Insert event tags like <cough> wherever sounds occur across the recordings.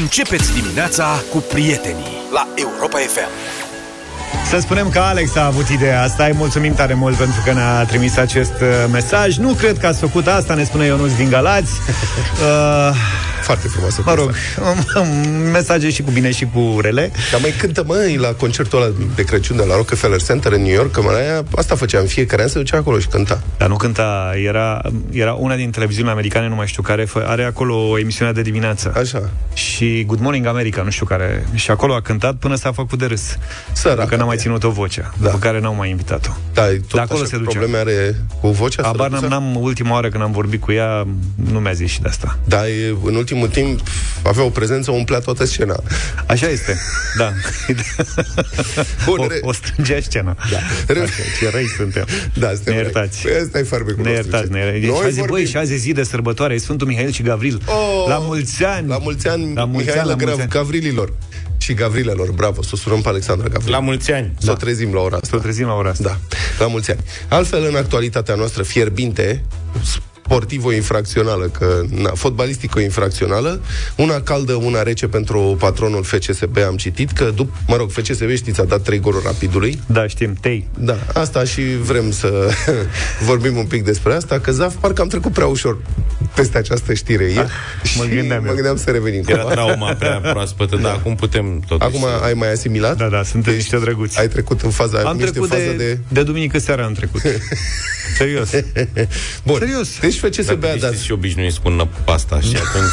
Începeți dimineața cu prietenii la Europa FM. Să spunem că Alex a avut ideea asta. Îi mulțumim tare mult pentru că ne-a trimis acest uh, mesaj. Nu cred că ați făcut asta, ne spune Ionuț din Galați. <laughs> Uh, Foarte frumoasă mă rog, <laughs> mesaje și cu bine și cu rele. Dar mai cântă, măi, la concertul ăla de Crăciun de la Rockefeller Center în New York, că aia, asta făcea în fiecare an, se ducea acolo și cânta. Dar nu cânta, era, era una din televiziunile americane, nu mai știu care, fă, are acolo o emisiune de dimineață. Așa. Și Good Morning America, nu știu care. Și acolo a cântat până s-a făcut de râs. Săracă Că n-a mai de- ținut o voce, Da. după care n-au mai invitat-o. Da, tot De acolo așa se ducea. probleme are cu vocea Abar n-am, sărăcuța? n-am, ultima oară când am vorbit cu ea, nu mi-a zis și de asta. Da, e, în ultimul timp avea o prezență, umplea toată scena. Așa este, da. <laughs> Bun, o, re- o strângea scena. Da. Așa, ce răi suntem. Da, suntem ne răi. iertați. Păi ăsta e farmecul Ne nostru, iertați, ce? ne iertați. Deci Noi azi, băi, vorbim. și azi e zi de sărbătoare, e Sfântul Mihail și Gavril. Oh! la mulți ani! La mulți ani, La mulți Mihail ani, la mulți Grav, ani. Gavrililor. Și Gavrilelor, bravo, să o surăm pe Alexandra Gavril. La mulți ani. Să o trezim la ora Să asta. o trezim la ora asta. Da, la mulți ani. Altfel, în actualitatea noastră fierbinte, sportivo-infracțională, că na, fotbalistico-infracțională, una caldă, una rece pentru patronul FCSB, am citit, că, dup, mă rog, FCSB, știți, a dat trei goluri rapidului, Da, știm, tei. da, asta și vrem să <laughs> vorbim un pic despre asta, că Zaf, parcă am trecut prea ușor peste această știre ieri mă <laughs> și gândeam mă eu. gândeam să revenim Era cumva. trauma prea <laughs> proaspătă, dar acum putem totuși. Acum ai mai asimilat? Da, da, sunteți niște drăguți. Ai trecut în faza, Am niște trecut fază de, de... de... de duminică seara am trecut. <laughs> Serios. Bun. Serios. Deci FCSB a Dacă dat știți și obișnuiți cu năpasta și atunci...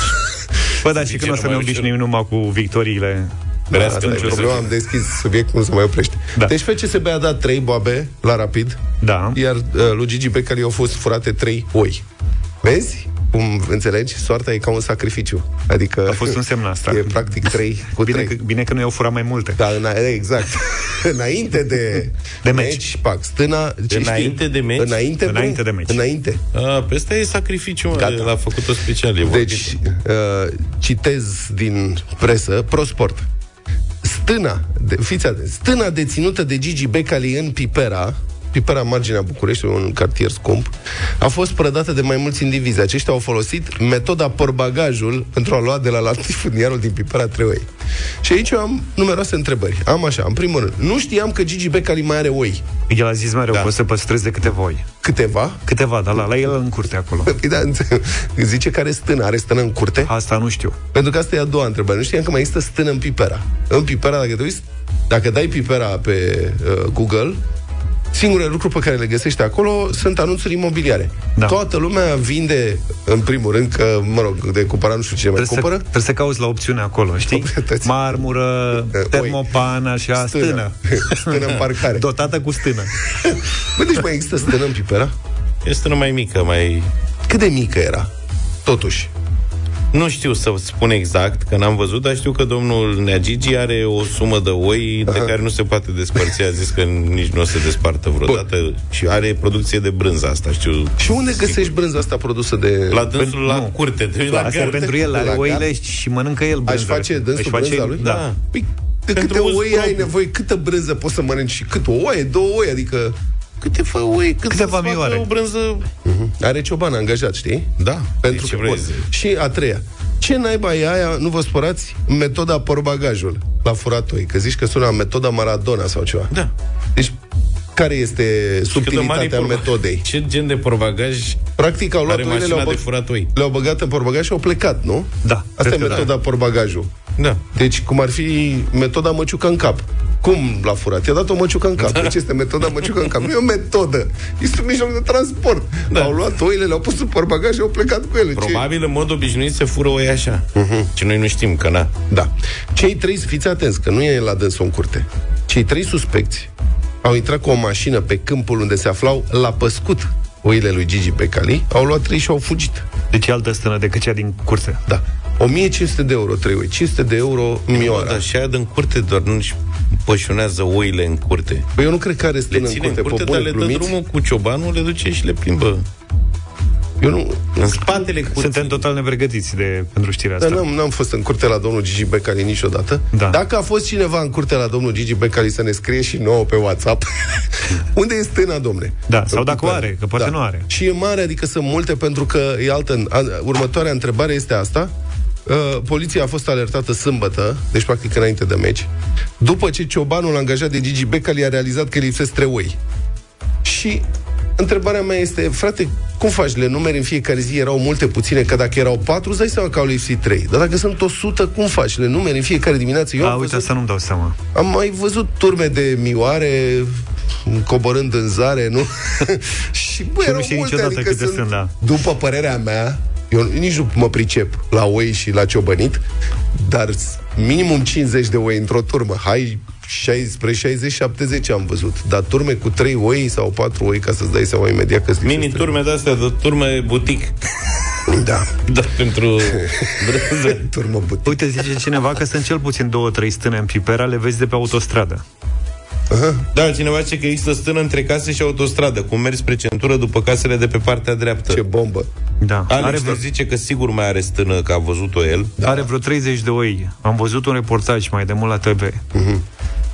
Bă, dar și Zice, când o nu să ne mai obișnuim numai cu victoriile Da, Asta asta e ce o să problema, fie. am deschis subiectul, nu se mai oprește. Da. Deci FCSB a dat 3 boabe la rapid, Da. iar uh, lui Gigi Becali au fost furate 3 oi. Vezi? Cum înțelegi? Soarta e ca un sacrificiu. Adică A fost un semn asta. <laughs> E practic 3 cu Bine 3. că, bine că nu i-au furat mai multe. Da, îna, exact. <laughs> înainte de, De meci. pac, stâna... ce Înainte de meci? Înainte, bre? Înainte de meci. Înainte. A, pe ăsta e sacrificiu, mă, Gata. l-a făcut-o special. E Deci, uh, citez din presă, ProSport. Stâna, de, fiți atenți, stâna deținută de Gigi Becali în Pipera, Pipera, marginea Bucureștiului, un cartier scump, a fost prădată de mai mulți indivizi. Aceștia au folosit metoda porbagajul pentru a lua de la latifundiarul din Pipera trei oi. Și aici eu am numeroase întrebări. Am așa, în primul rând, nu știam că Gigi Becali mai are oi. El a zis mereu Da. că o să păstrez de câteva oi. Câteva. Câteva, dar la, la el în curte acolo. Păi da, înțeleg. zice că are stână, are stână în curte. Asta nu știu. Pentru că asta e a doua întrebare. Nu știam că mai există stână în Pipera. În Pipera, dacă te uiți, dacă dai Pipera pe uh, Google, singurele lucruri pe care le găsești acolo sunt anunțuri imobiliare. Da. Toată lumea vinde, în primul rând, că, mă rog, de cumpărat nu știu cine mai Trebuie să, cumpără. trebuie să cauți la opțiune acolo, știi? Proprietăți. Marmură, Oi. termopan, așa, stână. <laughs> Stână în parcare. Dotată cu stână. <laughs> Bă, deci mai există stână în Pipera? Este una mai mică, mai... Cât de mică era? Totuși. Nu știu să spun exact, că n-am văzut, dar știu că domnul Neagigi are o sumă de oi de care nu se poate despărți. A zis că nici nu o se despartă vreodată. Și are producție de brânză asta, știu. Și unde găsești brânza asta produsă de... La dânsul la nu. curte. Te uiți la Asta e gardă. pentru el, are la oile gard. și mănâncă el Aș brânză. face dânsul Își face- brânza lui? Da. Păi, de Pentru câte uz oi ai propriu. nevoie, câtă brânză poți să mănânci și cât o oaie, două oi, adică Câteva oi, cât Câteva să-ți facă mioare. o brânză... are cioban angajat, știi? Da, Pentru ce că, vrei bun. să- Și a treia. Ce naiba e aia, nu vă spărați, metoda porbagajul la furat oi? Că zici că sună metoda Maradona sau ceva. Da. Deci, care este Cât de mare e subtilitatea porba- metodei? Ce gen de porbagaj Practic au luat are oile, mașina le-au, de băg- furat oi? le-au băgat în porbagaj și au plecat, nu? Da, Asta e cred că metoda porbagajul. Da. Deci, cum ar fi metoda măciucă în cap. Cum l-a furat? Ți-a dat o măciucă în cap. Deci este metoda măciucă în cap. Nu e o metodă. Este un mijloc de transport. Da. Au luat oile, le-au pus în porbagaj și au plecat cu ele. Ce- Probabil, în mod obișnuit, se fură oi așa. Uh-huh. Și noi nu știm, că na. Da. Cei trei, fiți atenți, că nu e la dânsul în curte. Cei trei suspecți au intrat cu o mașină pe câmpul unde se aflau la păscut oile lui Gigi Becali, au luat trei și au fugit. Deci e altă stână decât cea din curte. Da. 1500 de euro, trei oi. 500 de euro mioara. Dar și aia în curte, doar nu-și pășunează oile în curte. Păi eu nu cred că are Le stână în ține în curte. curte, Pe dar bune, le dă glumiți? drumul cu ciobanul, le duce și le plimbă. Eu nu... În spatele curții. Suntem total nepregătiți de, pentru știrea Dar asta. n-am, n-am fost în curte la domnul Gigi Becali niciodată. Da. Dacă a fost cineva în curte la domnul Gigi Becali să ne scrie și nouă pe WhatsApp, <laughs> unde e stâna, domne? Da, sau În dacă o Pipera. are, că poate nu are. Și e mare, adică sunt multe, pentru că e altă... A, următoarea întrebare este asta. Uh, poliția a fost alertată sâmbătă, deci practic înainte de meci, după ce ciobanul angajat de Gigi Becali a realizat că lipsesc trei oi. Și întrebarea mea este, frate, cum faci? Le numeri în fiecare zi erau multe puține, că dacă erau patru, îți dai seama că au lipsit trei. Dar dacă sunt 100, cum faci? Le numeri în fiecare dimineață? Eu A, am uite, văzut, asta nu-mi dau seama. am mai văzut turme de mioare coborând în zare, nu? <laughs> și bă, Și nu erau știi multe, niciodată adică câte sunt, da. După părerea mea, eu nici nu mă pricep la oi și la ciobănit, dar minimum 50 de oi într-o turmă. Hai 60, spre 60-70 am văzut. Dar turme cu 3 oi sau 4 oi, ca să-ți dai seama imediat că Mini turme de-astea, de turme butic. Da. <laughs> Da, pentru <laughs> brânză. Turmă butic. Uite, zice cineva că sunt cel puțin două, trei stâne în Pipera, le vezi de pe autostradă. Da, cineva zice că există stână între case și autostradă, cum mergi spre centură după casele de pe partea dreaptă. Ce bombă. Da. Alex Are ne vreo, zice că sigur mai are stână, că a văzut-o el. da. are vreo 30 de oi. Am văzut un reportaj mai de mult la TV.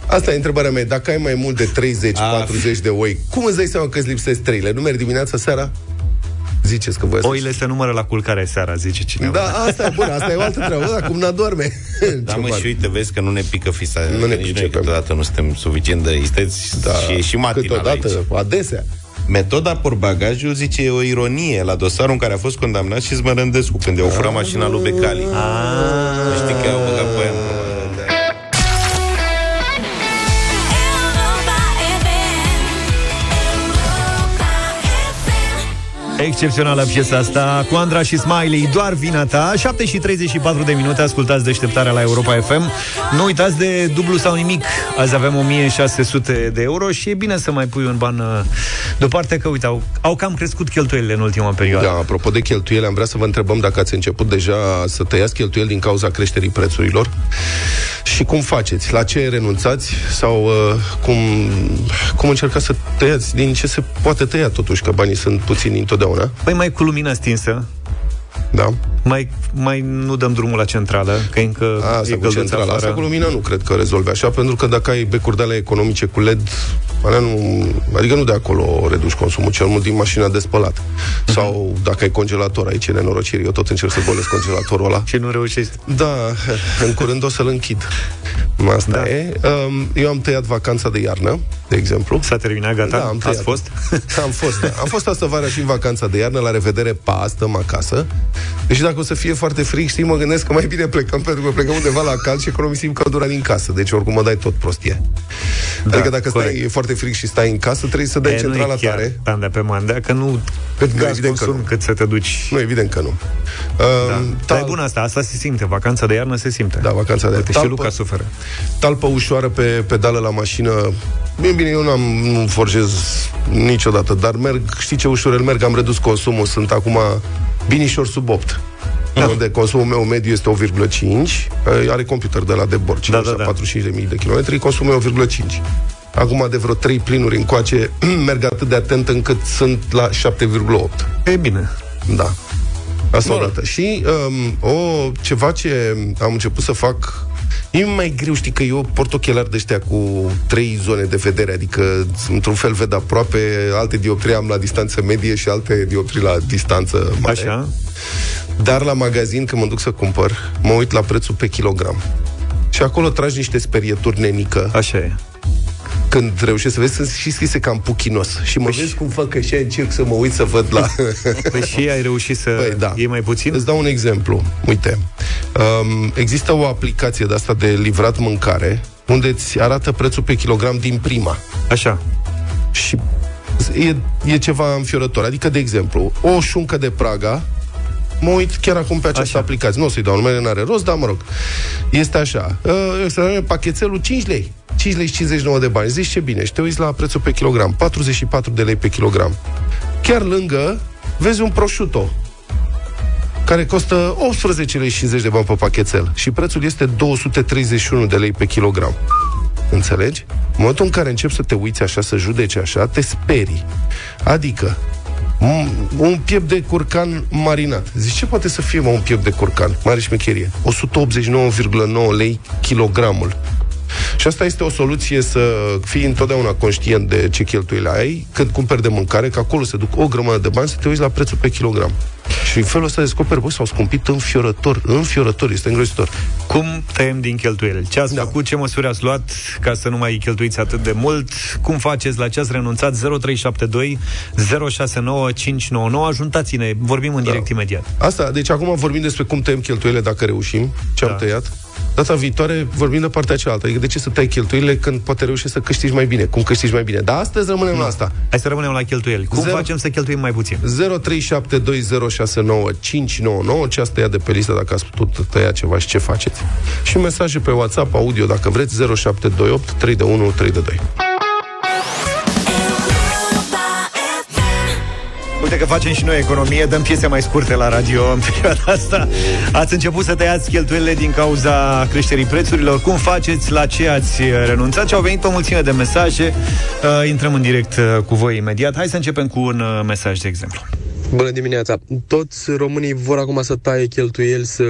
Asta e întrebarea mea. Dacă ai mai mult de 30-40 A, de oi, cum îți dai seama că îți lipsesc 3? Le numeri dimineața, seara? Ziceți că voi Oile se numără la culcare seara, zice cineva. Da, asta e bună, asta e o altă treabă, da, cum n-adorme. Da, <laughs> mă, și uite, vezi că nu ne pică fisa. Nu Nu ne nici noi pricepem. câteodată nu suntem suficient de isteți da, și e și matinal Câteodată, aici. adesea. Metoda porbagajul, zice, e o ironie la dosarul în care a fost condamnat și Zmărândescu când i-au furat mașina lui Becali. Nu știi că au băgat pe Excepțională piesa asta cu Andra și Smiley, doar vina ta. 7 și 34 de minute, ascultați deșteptarea la Europa FM Nu uitați de dublu sau nimic Azi avem 1600 de euro Și e bine să mai pui un ban uh, deoparte Că uite, au, au cam crescut cheltuielile în ultima perioadă. Da, apropo de cheltuieli, am vrea să vă întrebăm dacă ați început deja să tăiați cheltuieli din cauza creșterii prețurilor și cum faceți, la ce renunțați sau uh, cum, cum încercați să tăiați? Din ce se poate tăia totuși, că banii sunt puțini întotdeauna. Păi mai cu lumina stinsă Da? mai, mai nu dăm drumul la centrală Că încă A, e asta cu călduț centrala. Asta afară. cu lumina nu cred că rezolve așa, pentru că dacă ai becuri de alea economice cu LED, alea nu, adică nu de acolo reduci consumul, cel mult din mașina de spălat. Mhm. Sau dacă ai congelator, aici e nenorocire, eu tot încerc să golesc congelatorul ăla. <laughs> Și nu reușești Da, în curând o să-l închid. Asta Da. da. e. Um, Eu am tăiat vacanța de iarnă, de exemplu. S-a terminat, gata? Da, am tăiat. Ați fost? Am fost, da. Am fost asta vara și în vacanța de iarnă, la revedere, pa, stăm acasă. Deci dacă o să fie foarte frig, știi, mă gândesc că mai bine plecăm, pentru că plecăm undeva la cald și economisim căldura din casă. Deci oricum mă dai tot prostie. Da, adică dacă corect. stai, e foarte frig și stai în casă, trebuie să dai E, centrala nu e chiar tare. tandea pe mandea, că nu cât Nu, gaz evident că consumi, nu. cât să te duci. Nu, evident că nu. Da. Um, Dar e tal- bună asta, asta se simte, vacanța de iarnă se simte. Da, vacanța de Uite, și talpă. Luca suferă. talpă ușoară pe pedală la mașină. Bine, bine, eu n-am, nu forjez niciodată, dar merg, știi ce ușurel merg, am redus consumul, sunt acum binișor sub 8. Da. Unde consumul meu mediu este 1,5, are computer de la de bord, Da, da, da, da. 45.000 de kilometri, consumul meu 1,5. Acum de vreo 3 plinuri încoace <clears throat> merg atât de atent încât sunt la 7,8. E bine. Da. Asta Bun. o dată. Și um, o, ceva ce am început să fac E mai greu, știi, că eu port ochelari de ăștia cu trei zone de vedere, adică într-un fel ved aproape, alte dioptrii am la distanță medie și alte dioptrii la distanță mare. Așa? Dar la magazin, când mă duc să cumpăr, mă uit la prețul pe kilogram. Și acolo tragi niște sperieturi nenică Așa e. când reușesc să vezi, sunt și scrise cam puchinos. Și mă vezi cum fac așa, încerc să mă uit să văd la... <laughs> Păi și ai reușit să Păi, da. iei mai puțin? Îți dau un exemplu. Uite, um, există o aplicație de asta de livrat mâncare unde îți arată prețul pe kilogram din prima. Așa. Și e, e ceva înfiorător. Adică, de exemplu, o șuncă de Praga Mă uit chiar acum pe această Așa. aplicație. Nu o să-i dau numele, n-are rost, dar mă rog. Este așa. Uh, este pachetelul 5 lei. 5 lei și 59 de bani. Zici ce bine. Și te uiți la prețul pe kilogram. 44 de lei pe kilogram. Chiar lângă vezi un prosciutto care costă 18 lei și 50 de bani pe pachetel și prețul este 231 de lei pe kilogram. Înțelegi? În momentul în care începi să te uiți așa, să judeci așa, te sperii. Adică, un, un piept de curcan marinat. Zici, ce poate să fie, mă, un piept de curcan? Mare șmecherie. 189,9 lei kilogramul. Și asta este o soluție să fii întotdeauna conștient de ce cheltuieli ai când cumperi de mâncare, că acolo se duc o grămadă de bani, să te uiți la prețul pe kilogram. Și Și în felul ăsta descoperi, bă, s-au scumpit înfiorător, înfiorător, este îngrozitor. Cum tăiem din cheltuieli? Ce ați Da. făcut, ce măsuri ați luat ca să nu mai cheltuiți atât de mult? Cum faceți, la ce ați renunțat? 0372 069 599. Ajuntați-ne, vorbim în direct imediat. Asta, deci acum vorbim despre cum tăiem cheltuielile dacă reușim, ce am Da. tăiat. Data viitoare vorbim de partea cealaltă. Adică de ce să tai cheltuielile când poate reușești să câștigi mai bine? Cum câștigi mai bine? Dar astăzi rămânem la asta. Hai să rămânem la cheltuieli. Cum Zero- facem să cheltuim mai puțin? 0372069599 Ce ați tăiat de pe listă dacă ați putut tăia ceva și ce faceți? Și mesaje pe WhatsApp, audio, dacă vreți, 0728 3 de 1 3 de 2. Uite că facem și noi economie, dăm piese mai scurte la radio în perioada asta. Ați început să tăiați cheltuielile din cauza creșterii prețurilor. Cum faceți? La ce ați renunțat? Și au venit o mulțime de mesaje. Uh, intrăm în direct uh, cu voi imediat. Hai să începem cu un uh, mesaj, de exemplu. Bună dimineața! Toți românii vor acum să taie cheltuieli, să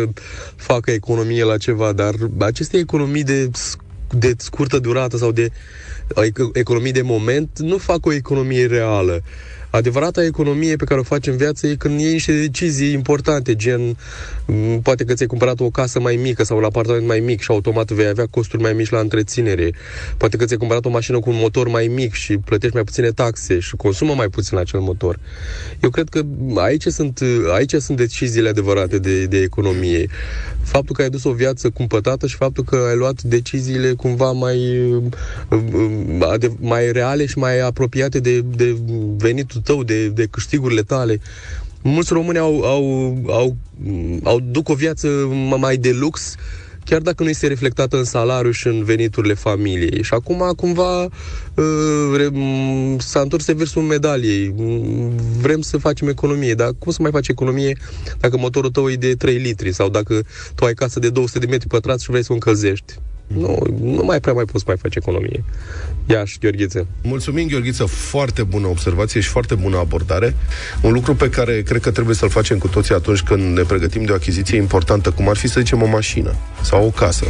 facă economie la ceva, dar aceste economii de, sc- de scurtă durată sau de ec- economii de moment nu fac o economie reală. Adevărata economie pe care o faci în viață e când iei niște decizii importante, gen m, poate că ți-ai cumpărat o casă mai mică sau un apartament mai mic și automat vei avea costuri mai mici la întreținere. Poate că ți-ai cumpărat o mașină cu un motor mai mic și plătești mai puține taxe și consumă mai puțin la acel motor. Eu cred că aici sunt, aici sunt deciziile adevărate de, de economie. Faptul că ai dus o viață cumpătată și faptul că ai luat deciziile cumva mai, ade- mai reale și mai apropiate de, de venitul tău, de, de câștigurile tale. Mulți români au, au, au, au duc o viață mai de lux chiar dacă nu este reflectată în salariu și în veniturile familiei. Și acum, cumva, uh, re- m, s-a întors reversul medaliei. M, Vrem să facem economie, dar cum să mai faci economie dacă motorul tău e de 3 litri sau dacă tu ai casă de 200 de metri pătrați și vrei să o încălzești? Nu, nu mai prea mai poți mai face economie. Iași, Gheorghiță. Mulțumim, Gheorghiță, foarte bună observație și foarte bună abordare. Un lucru pe care cred că trebuie să-l facem cu toții atunci când ne pregătim de o achiziție importantă, cum ar fi, să zicem, o mașină sau o casă.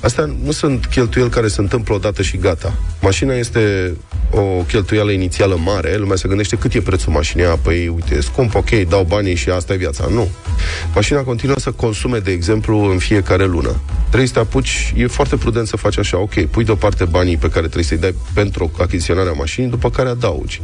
Astea nu sunt cheltuieli care se întâmplă odată și gata. Mașina este o cheltuială inițială mare, lumea se gândește cât e prețul mașinii, A, păi uite, e scump, ok, dau banii și asta e viața. Nu. Mașina continuă să consume, de exemplu, în fiecare lună. Trebuie să te apuci, e foarte prudent să faci așa, ok, pui deoparte banii pe care trebuie să-i dai pentru achiziționarea mașinii, după care adaugi.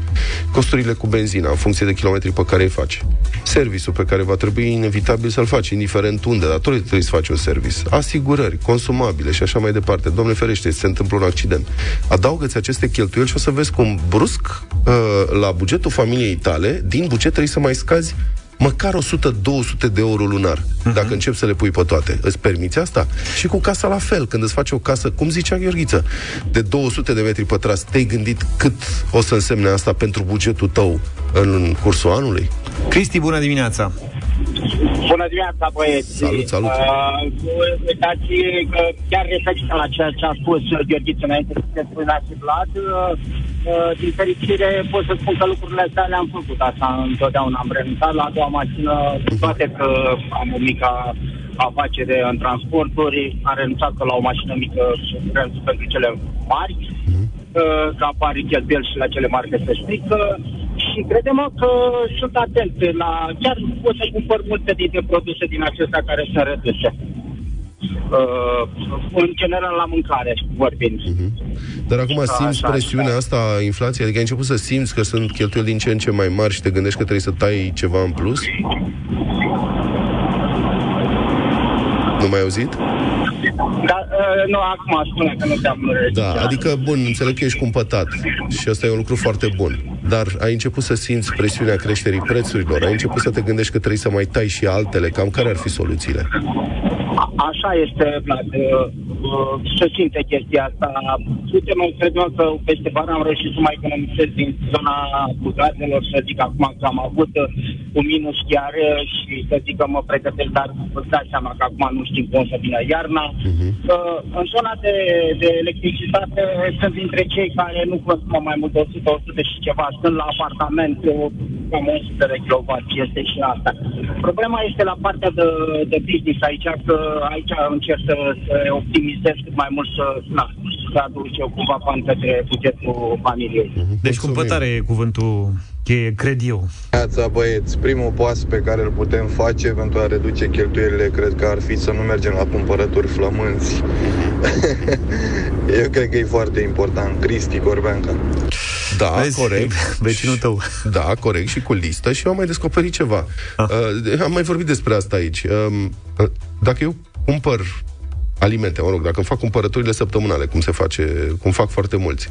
Costurile cu benzina, în funcție de kilometri pe care îi faci. Serviciul pe care va trebui inevitabil să-l faci, indiferent unde, dar tot trebuie să faci un service. Asigurări, consumabile și așa mai departe. Domnule ferește, se întâmplă un accident. Adaugă-ți aceste cheltuieli și o să vezi cum brusc uh, la bugetul familiei tale, din buget trebuie să mai scazi măcar 100-200 de euro lunar, uh-huh. dacă începi să le pui pe toate. Îți permiți asta? Și cu casa la fel. Când îți faci o casă, cum zicea Gheorghiță, de 200 de metri pătrați, te-ai gândit cât o să însemne asta pentru bugetul tău în cursul anului? Cristi, bună dimineața! Bună dimineața, băieți! Salut, salut. Uh, uitați că chiar referitor la ceea ce a spus Gheorghiță înainte să se spună și Vlad, uh, uh, din fericire pot să spun că lucrurile astea le-am făcut. Așa întotdeauna am renunțat la a doua mașină, cu toate că am o mică afacere în transporturi, am renunțat că la o mașină mică și renunțat pentru cele mari, uh, că apar cheltuieli și la cele mari că se strică și credem că sunt atent la... Chiar pot să cumpăr multe dintre produse din acestea care sunt reduse. Uh, în general la mâncare vorbind. Dar acum Așa, simți așa, presiunea așa. asta a inflației? Adică ai început să simți că sunt cheltuieli din ce în ce mai mari și te gândești că trebuie să tai ceva în plus? Nu mai auzit? Dar uh, nu, acum spune că nu te-am Da, adică, bun, înțeleg că ești cumpătat și asta e un lucru foarte bun. Dar ai început să simți presiunea creșterii prețurilor, ai început să te gândești că trebuie să mai tai și altele, cam care ar fi soluțiile? A- Așa este, Vlad. Uh, uh, Se simte chestia asta. Uite, mă cred eu că peste vară am reușit să mai economisesc din zona bugazelor, să zic acum că am avut uh, un minus chiar uh, și să zic că mă pregătesc, dar îți dai seama că acum nu știm cum să vină iarna. Uh, În zona de, de electricitate sunt dintre cei care nu consumă mai mult de 100, 100 și ceva. Sunt la apartament uh, cam 100 de kW, este și asta. Problema este la partea de, de business aici, că aici încerc să, să optimizez cât mai mult să, na, să aduce cumva bani către bugetul familiei. Deci cumpătare e cuvântul cheie, cred eu. Neața, băieți, primul pas pe care îl putem face pentru a reduce cheltuielile, cred că ar fi să nu mergem la cumpărături flămânți. <laughs> Eu cred că e foarte important. Cristi Corbeanca. Da, Vezi? corect. <laughs> Vecinul tău. Da, corect, și cu listă și eu am mai descoperit ceva. Ah. Uh, am mai vorbit despre asta aici. Um, uh, dacă eu cumpăr alimente, mă rog, dacă îmi fac cumpărăturile săptămânale, cum se face, cum fac foarte mulți,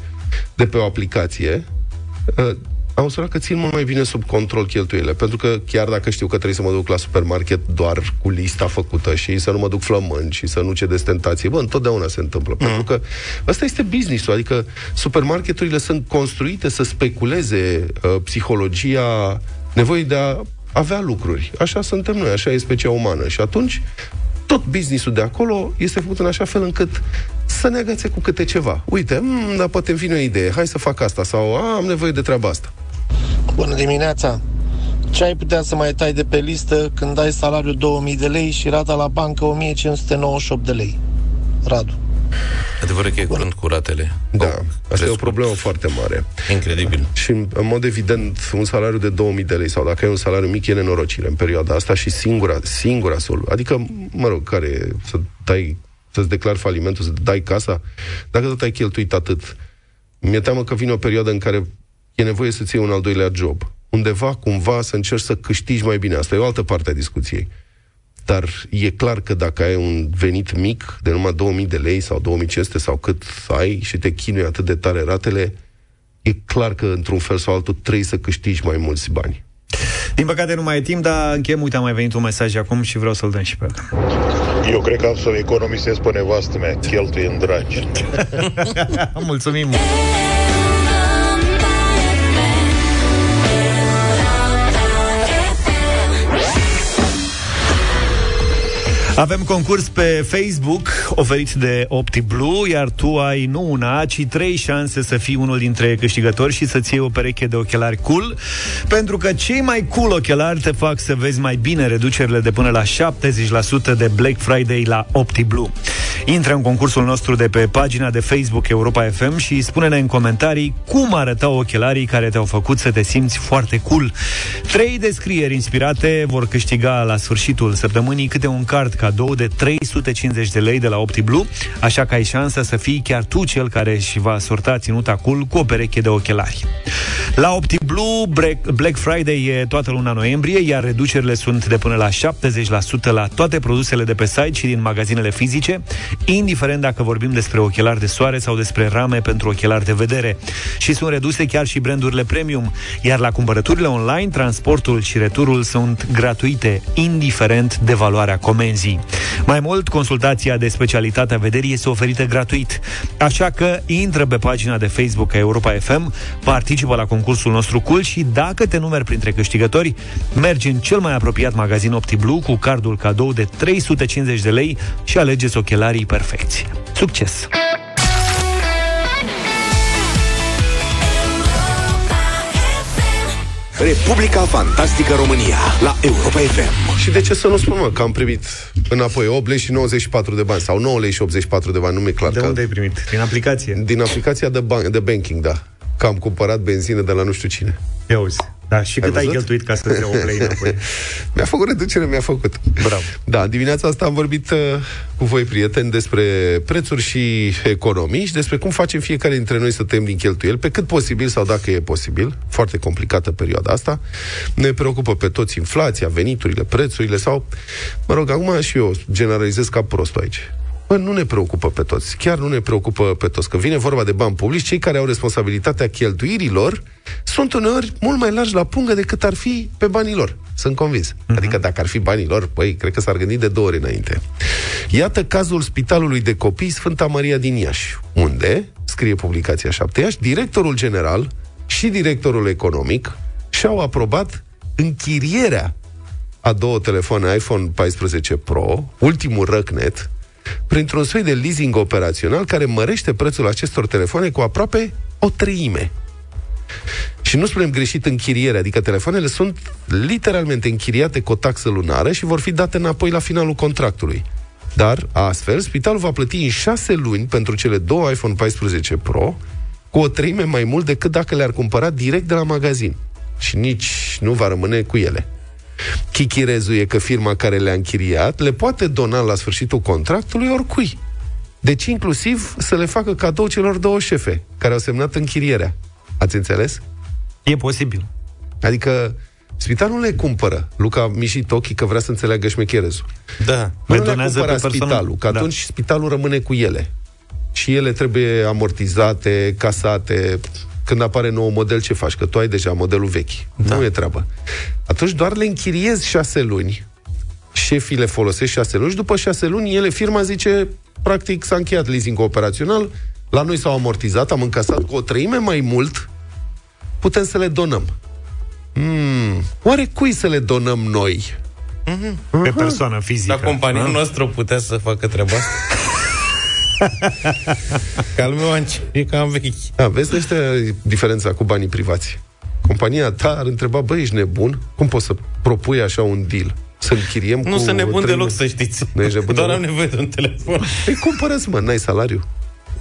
de pe o aplicație, uh, am observat că țin mult mai bine sub control cheltuielile, pentru că chiar dacă știu că trebuie să mă duc la supermarket doar cu lista făcută și să nu mă duc flămând și să nu cedez tentație, bă, întotdeauna se întâmplă, mm. pentru că ăsta este business-ul, adică supermarketurile sunt construite să speculeze uh, psihologia nevoii de a avea lucruri. Așa suntem noi, așa e specia umană. Și atunci, tot businessul de acolo este făcut în așa fel încât să ne agațe cu câte ceva. Uite, mm, dar poate îmi vine o idee, hai să fac asta sau a, am nevoie de treaba asta. Bună dimineața! Ce ai putea să mai tai de pe listă când ai salariul 2000 de lei și rata la bancă 1598 de lei? Radu. Adevărul că e curând cu ratele. Da, Au asta e o crescut. problemă foarte mare. Incredibil. Și, în în mod evident, un salariu de 2000 de lei sau dacă ai un salariu mic, e nenorocire în perioada asta și singura, singura sol. Adică, mă rog, care e? să dai, să-ți declari falimentul, să dai casa, dacă tot ai cheltuit atât. Mi-e teamă că vine o perioadă în care e nevoie să-ți iei un al doilea job. Undeva, cumva, să încerci să câștigi mai bine. Asta e o altă parte a discuției. Dar e clar că dacă ai un venit mic, de numai 2000 de lei sau 2500 sau cât ai și te chinui atât de tare ratele, e clar că într-un fel sau altul trebuie să câștigi mai mulți bani. Din păcate nu mai e timp, dar închem, uite, a mai venit un mesaj acum și vreau să-l dăm și pe el. Eu cred că am să o economisesc pe nevastă mea, cheltuie în dragi. <laughs> <laughs> Mulțumim! Avem concurs pe Facebook oferit de OptiBlue, iar tu ai nu una, ci trei șanse să fii unul dintre câștigători și să-ți iei o pereche de ochelari cool, pentru că cei mai cool ochelari te fac să vezi mai bine reducerile de până la 70% de Black Friday la OptiBlue. Intră în concursul nostru de pe pagina de Facebook Europa FM și spune-ne în comentarii cum arătau ochelarii care te-au făcut să te simți foarte cool. Trei descrieri inspirate vor câștiga la sfârșitul săptămânii câte un card cadou de 350 de lei de la OptiBlue, așa că ai șansa să fii chiar tu cel care își va sorta ținuta cool cu o pereche de ochelari. La OptiBlue, Black- Black Friday e toată luna noiembrie, iar reducerile sunt de până la 70% la toate produsele de pe site și din magazinele fizice, indiferent dacă vorbim despre ochelari de soare sau despre rame pentru ochelari de vedere. Și sunt reduse chiar și brandurile premium, iar la cumpărăturile online, transportul și returul sunt gratuite, indiferent de valoarea comenzii. Mai mult, consultația de specialitate a vederii este oferită gratuit. Așa că intră pe pagina de Facebook a Europa FM, participă la concursul nostru cool și dacă te numeri printre câștigători, mergi în cel mai apropiat magazin OptiBlue cu cardul cadou de 350 de lei și alegeți ochelarii perfecți. Succes! Republica Fantastică România la Europa FM. Și de ce să nu spun, mă, că am primit înapoi 8 lei și 94 de bani, sau 9 lei și 84 de bani, nu mi-e clar. De că- unde ai primit? Din aplicație? Din aplicația de, ban- de banking, da. Că am cumpărat benzină de la nu știu cine. Ia uzi. Da, și cât ai văzut? cheltuit ca să-ți iau o play înapoi? Mi-a făcut reducere, mi-a făcut. Bravo. Da, dimineața asta am vorbit uh, cu voi, prieteni, despre prețuri și economii și despre cum facem fiecare dintre noi să tăiem din cheltuieli, pe cât posibil sau dacă e posibil. Foarte complicată perioada asta. Ne preocupă pe toți inflația, veniturile, prețurile sau... Mă rog, acum și eu generalizez ca prostul aici. Bă, nu ne preocupă pe toți. Chiar nu ne preocupă pe toți. Că vine vorba de bani publici, cei care au responsabilitatea cheltuirilor sunt uneori mult mai largi la pungă decât ar fi pe banii lor. Sunt convins. Uh-huh. Adică dacă ar fi banii lor, păi, cred că s-ar gândi de două ori înainte. Iată cazul Spitalului de Copii Sfânta Maria din Iași, unde, scrie publicația 7 Iași, directorul general și directorul economic și-au aprobat închirierea a două telefoane iPhone 14 Pro, ultimul răcnet, printr-un soi de leasing operațional care mărește prețul acestor telefoane cu aproape o treime. Și nu spunem greșit închiriere, adică telefoanele sunt literalmente închiriate cu o taxă lunară și vor fi date înapoi la finalul contractului. Dar, astfel, spitalul va plăti în 6 luni pentru cele două iPhone 14 Pro cu o treime mai mult decât dacă le-ar cumpăra direct de la magazin. Și nici nu va rămâne cu ele. Chichirezul e că firma care le-a închiriat le poate dona la sfârșitul contractului oricui. Deci inclusiv să le facă cadou celor două șefe care au semnat închirierea. Ați înțeles? E posibil. Adică spitalul nu le cumpără. Luca mișit ochii că vrea să înțeleagă șmecherezul. Da. Nu Le le donează cumpăra pe personal. spitalul, că Da. atunci spitalul rămâne cu ele. Și ele trebuie amortizate, casate. Când apare nou model, ce faci? Că tu ai deja modelul vechi. Da. Nu e treabă. Atunci doar le închiriezi șase luni. Șefii le folosesc șase luni și după șase luni ele, firma zice, practic s-a încheiat leasing operațional, la noi s-au amortizat, am încasat cu o treime mai mult, putem să le donăm. Hmm, oare cui să le donăm noi? Pe persoană fizică. Dar compania da? noastră putea să facă treaba asta? <laughs> Că al meu a început cam vechi. Da, vezi, ăștia e diferența cu banii privați. Compania ta ar întreba, băi, ești nebun? Cum poți să propui așa un deal? Să închiriem Nu cu sunt nebun o treime- deloc, să știți. Nu ești nebun Doar deloc? am nevoie de un telefon. Păi cumpără mă, n-ai salariu.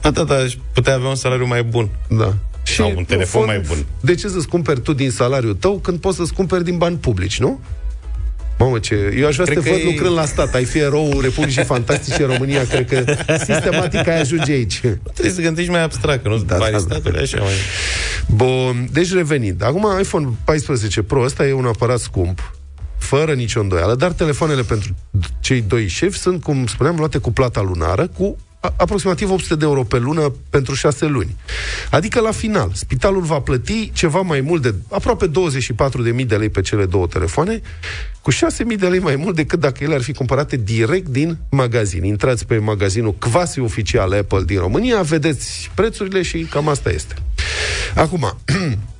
Da, da, da, aș putea avea un salariu mai bun. Da. Sau un telefon mai bun. De ce să-ți cumperi tu din salariul tău când poți să-ți cumperi din bani publici, nu? Mamă, ce... Eu aș vrea să Cred te că văd e- lucrând la stat. Ai fi eroul Republicii Fantastice România. Cred că sistematic ai ajunge aici. Trebuie să gândești mai abstract, că nu Da, da, banii da, da. statului, așa mai... Bun, deci revenind. Acum iPhone 14 Pro ăsta e un aparat scump, fără nicio îndoială, dar telefoanele pentru cei doi șefi sunt, cum spuneam, luate cu plata lunară, cu a- aproximativ 800 de euro pe lună pentru 6 luni. Adică la final, spitalul va plăti ceva mai mult de aproape 24.000 de lei pe cele două telefoane, cu 6.000 de lei mai mult decât dacă ele ar fi cumpărate direct din magazin. Intrați pe magazinul quasi oficial Apple din România, vedeți prețurile și cam asta este. Acum, <clears throat>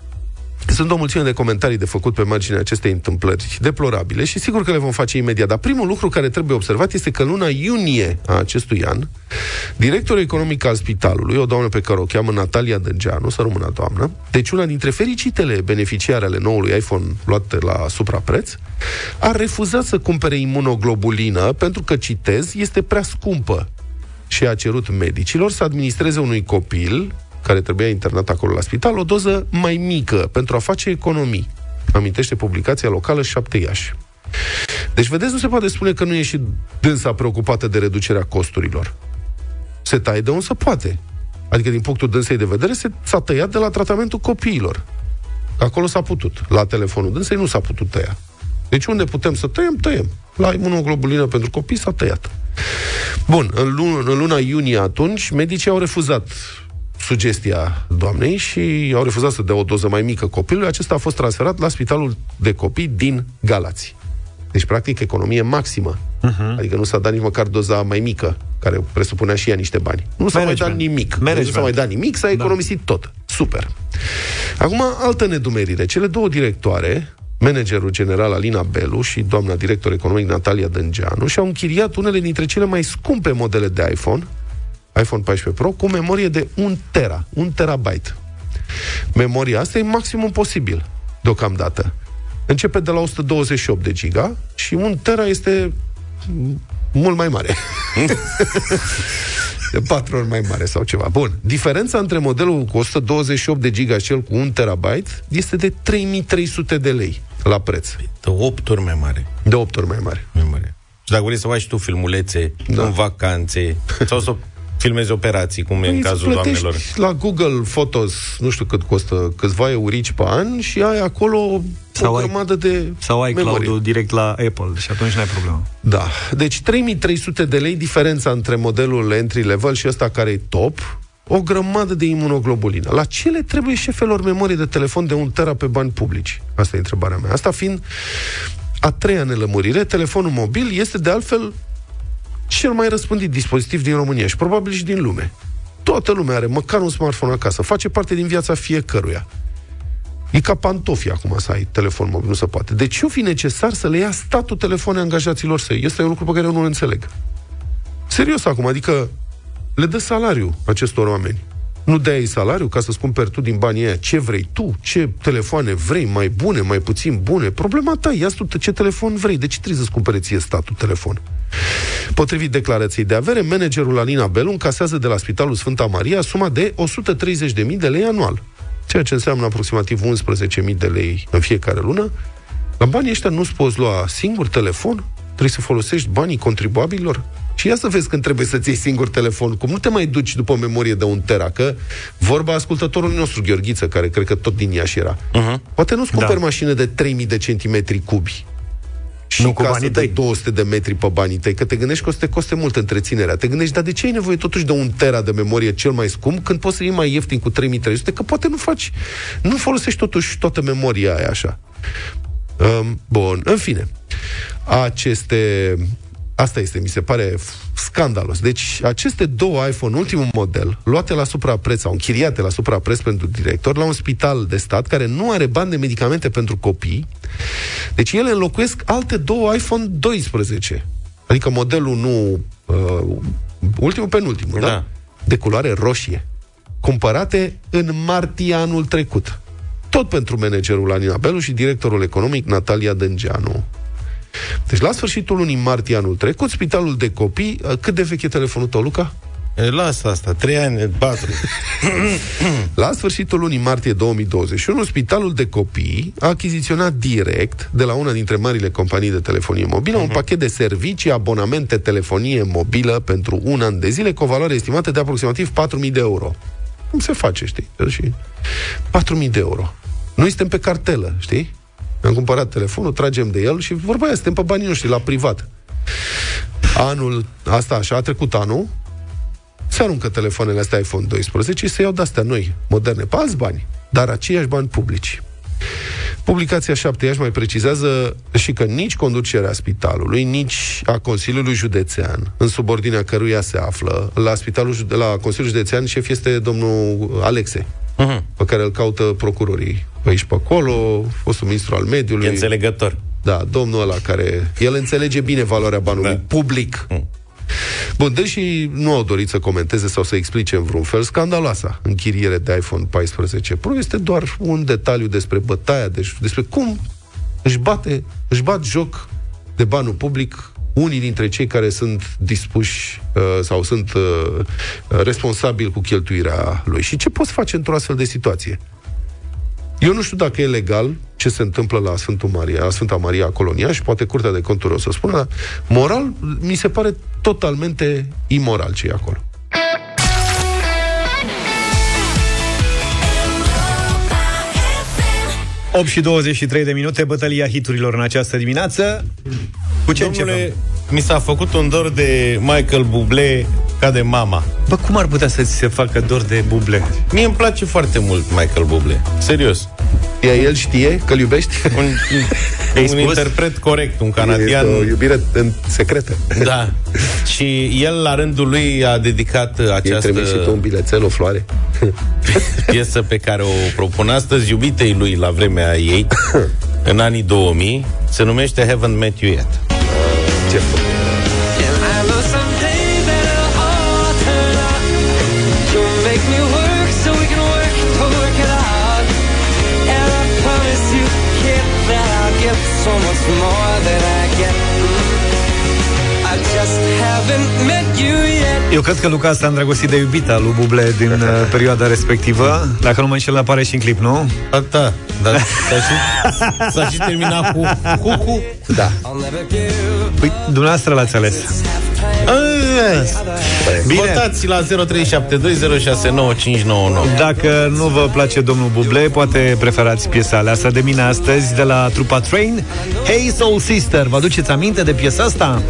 Sunt o mulțime de comentarii de făcut pe marginea acestei întâmplări deplorabile și sigur că le vom face imediat. Dar primul lucru care trebuie observat este că în luna iunie a acestui an, directorul economic al spitalului, o doamnă pe care o cheamă Natalia Dângeanu, să rămână doamnă, deci una dintre fericitele beneficiare ale noului iPhone luate la suprapreț, a refuzat să cumpere imunoglobulină pentru că, citez, este prea scumpă și a cerut medicilor să administreze unui copil care trebuia internat acolo la spital o doză mai mică pentru a face economii. Amintește publicația locală 7 Iași. Deci, vedeți, nu se poate spune că nu e și dânsa preocupată de reducerea costurilor. Se taie de unde se poate. Adică, din punctul dânsei de vedere, se, s-a tăiat de la tratamentul copiilor. Acolo s-a putut. La telefonul dânsei nu s-a putut tăia. Deci unde putem să tăiem, tăiem. La imunoglobulină pentru copii s-a tăiat. Bun, în luna, în luna iunie atunci, medicii au refuzat sugestia doamnei și au refuzat să dea o doză mai mică copilului. Acesta a fost transferat la spitalul de copii din Galați. Deci, practic, economie maximă. Uh-huh. Adică nu s-a dat nici măcar doza mai mică, care presupunea și ea niște bani. Nu s-a mai dat Management. nimic. Deci Management. Nu s-a mai dat nimic, s-a economisit da. tot. Super. Acum, altă nedumerire. Cele două directoare, managerul general Alina Belu și doamna director economic Natalia Dângeanu, și-au închiriat unele dintre cele mai scumpe modele de iPhone, iPhone 14 Pro, cu memorie de 1 tera, 1 terabyte. Memoria asta e maximum posibil, deocamdată. Începe de la 128 de giga și 1 tera este m- mult mai mare. <laughs> de patru ori mai mare sau ceva. Bun. Diferența între modelul cu 128 de giga și cel cu 1 terabyte este de 3300 de lei la preț. De 8 ori mai mare. De 8 ori mai mare. Mai mare. Și dacă vrei să faci tu filmulețe Da. da. în vacanțe sau să filmezi operații, cum e în Păi îți cazul plătești doamnelor. la Google Photos, nu știu cât costă, câțiva eurici pe an și ai acolo Sau o ai- grămadă de Sau ai memorie. cloud direct la Apple și atunci n-ai problemă. Da. Deci 3300 de lei diferența între modelul entry level și ăsta care e top, o grămadă de imunoglobulină. La ce le trebuie șefelor memorie de telefon de un tera pe bani publici? Asta e întrebarea mea. Asta fiind a treia nelămurire, telefonul mobil este de altfel cel mai răspândit dispozitiv din România și probabil și din lume. Toată lumea are măcar un smartphone acasă. Face parte din viața fiecăruia. E ca pantofi acum să ai telefon mobil, nu se poate. De ce o fi necesar să le ia statul telefoane angajaților săi? Este un lucru pe care eu nu-l înțeleg. Serios acum, adică le dă salariu acestor oameni. Nu dai ei salariu ca să-ți cumperi tu din banii aia ce vrei tu, ce telefoane vrei, mai bune, mai puțin bune. Problema ta, ia tu ce telefon vrei. De ce trebuie să-ți cumpere ție statul telefon? Potrivit declarației de avere, managerul Alina Belu încasează de la Spitalul Sfânta Maria suma de 130.000 de lei anual, ceea ce înseamnă aproximativ 11.000 de lei în fiecare lună. La banii ăștia nu-ți poți lua singur telefon, trebuie să folosești banii contribuabililor. Și ia să vezi când trebuie să-ți iei singur telefon, cum nu te mai duci după o memorie de un tera, că vorba ascultătorului nostru, Gheorghiță, care cred că tot din Iași era. Uh-huh. Poate nu-ți cumperi Da. mașină de 3000 de centimetri cubi și Nu cu casă banii de tăi. 200 de metri pe banii tăi, că te gândești că o să te coste mult întreținerea. Te gândești, dar de ce ai nevoie totuși de un tera de memorie cel mai scump când poți să iei mai ieftin cu 3300? Că poate nu faci, nu folosești totuși toată memoria aia așa. Um, bun, în fine. Aceste... Asta este, mi se pare f- scandalos. Deci, aceste două iPhone, ultimul model, luate la suprapreț sau închiriate la suprapreț pentru director, la un spital de stat care nu are bani de medicamente pentru copii, deci ele înlocuiesc alte două iPhone 12. Adică modelul nu... Uh, ultimul penultimul, da. Da. da? De culoare roșie. Cumpărate în martie anul trecut. Tot pentru managerul Anina Belu și directorul economic Natalia Dângeanu. Deci la sfârșitul lunii martie anul trecut, spitalul de copii... uh, Cât de vechi e telefonul tău, Luca? E, Lasă asta, trei ani, patru. La sfârșitul lunii martie 2021, Spitalul de Copii a achiziționat direct de la una dintre marile companii de telefonie mobilă uh-huh. un pachet de servicii, abonamente, telefonie mobilă pentru un an de zile cu o valoare estimată de aproximativ 4.000 de euro. Cum se face, știi? Și 4.000 de euro. Noi suntem pe cartelă, știi? Am cumpărat telefonul, tragem de el și vorba aia, suntem pe banii noștri, la privat. Anul, asta așa, a trecut anul, se aruncă telefoanele astea iPhone 12 și se iau de-astea noi, moderne, pe alți bani, dar aceiași bani publici. Publicația 7 Iași mai precizează și că nici conducerea spitalului, nici a Consiliului Județean, în subordinea căruia se află, la, spitalul, jude- la Consiliul Județean, șef este domnul Alexe, Uh-huh. pe care îl caută procurorii pe aici pe acolo, fostul ministru al mediului. E înțelegător. Da, domnul ăla care... El înțelege bine valoarea banului Da. public. Mm. Bun, deși nu au dorit să comenteze sau să explice în vreun fel, scandaloasa închiriere de iPhone 14 Pro este doar un detaliu despre bătaia, deci despre cum își, bate, își bat joc de banul public unii dintre cei care sunt dispuși uh, sau sunt uh, responsabili cu cheltuirea lui. Și ce poți face într-o astfel de situație? Eu nu știu dacă e legal ce se întâmplă la Sfântul Maria, la Sfânta Maria Colonia și poate Curtea de Conturi o să spună, dar moral mi se pare totalmente imoral ce e acolo. 8 și 23 de minute, bătălia hiturilor în această dimineață. Cu ce Domnule, începem? Mi s-a făcut un dor de Michael Bublé ca de mama. Bă, cum ar putea să ți se facă dor de buble? Mie îmi place foarte mult Michael Bublé. Serios. Ea el știe că îl iubești? <laughs> Un, I-ai un spus? interpret corect, un canadian. Este o iubire în secretă. Da. Și el, la rândul lui, a dedicat Ai această trimis și tu un bilețel, o floare? <laughs> piesă pe care o propun astăzi, iubitei lui la vremea ei, <coughs> în anii 2000, se numește Haven't Met You Yet. Ce Eu cred că Luca s-a îndrăgostit de iubita lui Buble din uh, perioada respectivă. Dacă nu mă înșel, apare și în clip, nu? Da, da, da s-a, și, s-a și terminat cu cu-cu. Da. Păi, dumneavoastră l-ați ales. Bine. Votați la 0372069599. Dacă nu vă place domnul Buble, poate preferați piesa aleasă de mine astăzi de la trupa Train. Hey Soul Sister, vă aduceți aminte de piesa asta?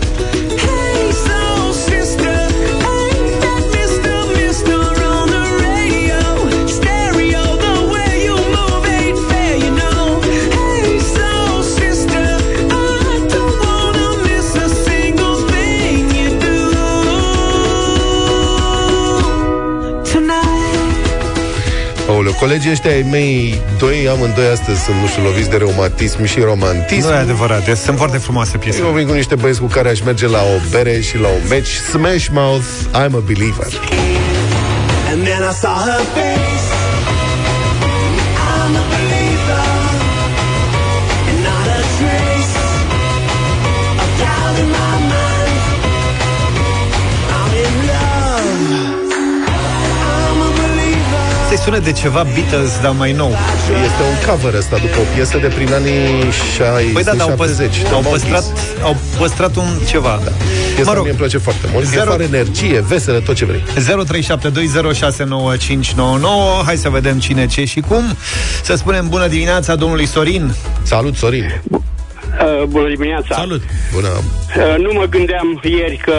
Colegii ăștia ai mei, doi, amândoi astăzi sunt, nu știu, loviți de reumatism și romantism. Nu e adevărat, sunt foarte frumoase piese. Eu vin cu niște băieți cu care aș merge la o bere și la un match. Smash Mouth, I'm a believer. And then I saw her face. Sună de ceva Beatles, dar mai nou. Este un cover ăsta după o piesă de prin anii 60 Păi da, dar au, păs- 70. au, păstrat, au păstrat un ceva. Da. Piesa Mă rog, mie îmi place foarte mult. Zero- Zero... Are energie, veselă, tot ce vrei. 0372069599 Hai să vedem cine, ce și cum Să spunem bună dimineața domnului Sorin Salut, Sorin! Uh, bună dimineața! Salut! Bună! Uh, nu mă gândeam ieri că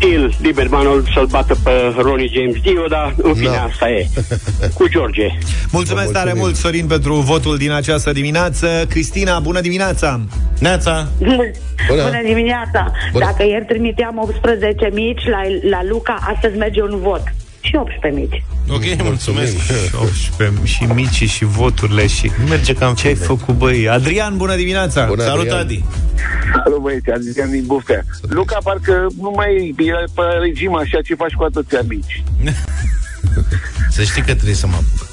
il, Libermanul, să-l bată pe Ronnie James Dio, dar în fine, Da. asta e. <laughs> Cu George. Mulțumesc tare mult, Sorin, pentru votul din această dimineață Cristina, bună dimineața Neața! Bună! Bună dimineața! Bună. Dacă ieri trimiteam 18 mici la, la Luca, astăzi merge un vot. Și 18 mici. Ok, mulțumesc! 18 și mici și voturile și... Merge cam Ce ai fine. făcut, băi? Adrian, bună dimineața! Bună, Salut, Adrian. Adi! Salut băieți, Adrian din Buftea. Luca parcă nu mai e pe regim așa ce faci cu atâția mici. <laughs> Să știi că trebuie să mă apuc.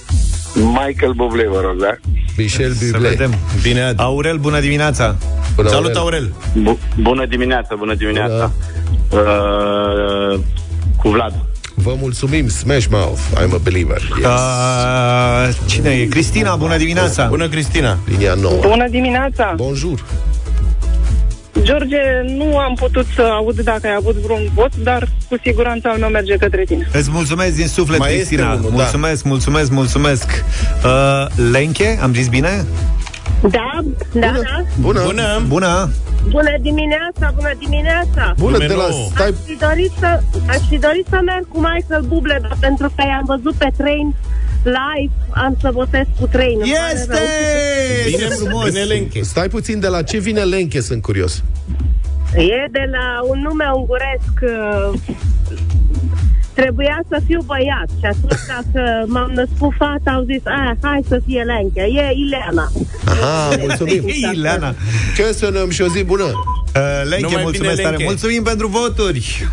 Michael Bublé, vă rog, da? Michel Să Bublé. vedem Bine, Adi! Aurel, bună dimineața! Bună, Salut, Aurel! Bu- bună dimineața, bună dimineața. Uh, cu Vlad. Vă mulțumim, Smash Mouth, I'm a believer. Yes. Uh, cine e? Cristina, bună dimineața! Bună, Cristina! Linia nouă. Bună dimineața! Bonjour! George, nu am putut să aud dacă ai avut vreun vot, dar cu siguranță al meu merge către tine. Îți mulțumesc din suflet, Mai Cristina. este unul, da. mulțumesc, mulțumesc, mulțumesc. Uh, Lenche, am zis bine? Da, da, da. Bună! Bună! Bună! Bună dimineața, bună dimineața. Bună, Nume de la... nouă. Stai... Aș fi dorit să, aș fi dorit să merg cu Michael Bublé, dar pentru că i-am văzut pe train live, am să votez cu train. Îmi pare Este! rău. Bine frumos! Bine, Lenche! Stai puțin, de la ce vine Lenche, sunt curios. E de la un nume unguresc uh, Trebuia să fiu băiat Și atunci dacă m-am născut fata Au zis, a, hai să fie Lenche E Ileana Aha, mulțumim. Ei, <laughs> Ileana. Ce să ne și o zi bună? Uh, Lenche, Numai mulțumesc bine, tare. Lenche. Mulțumim pentru voturi.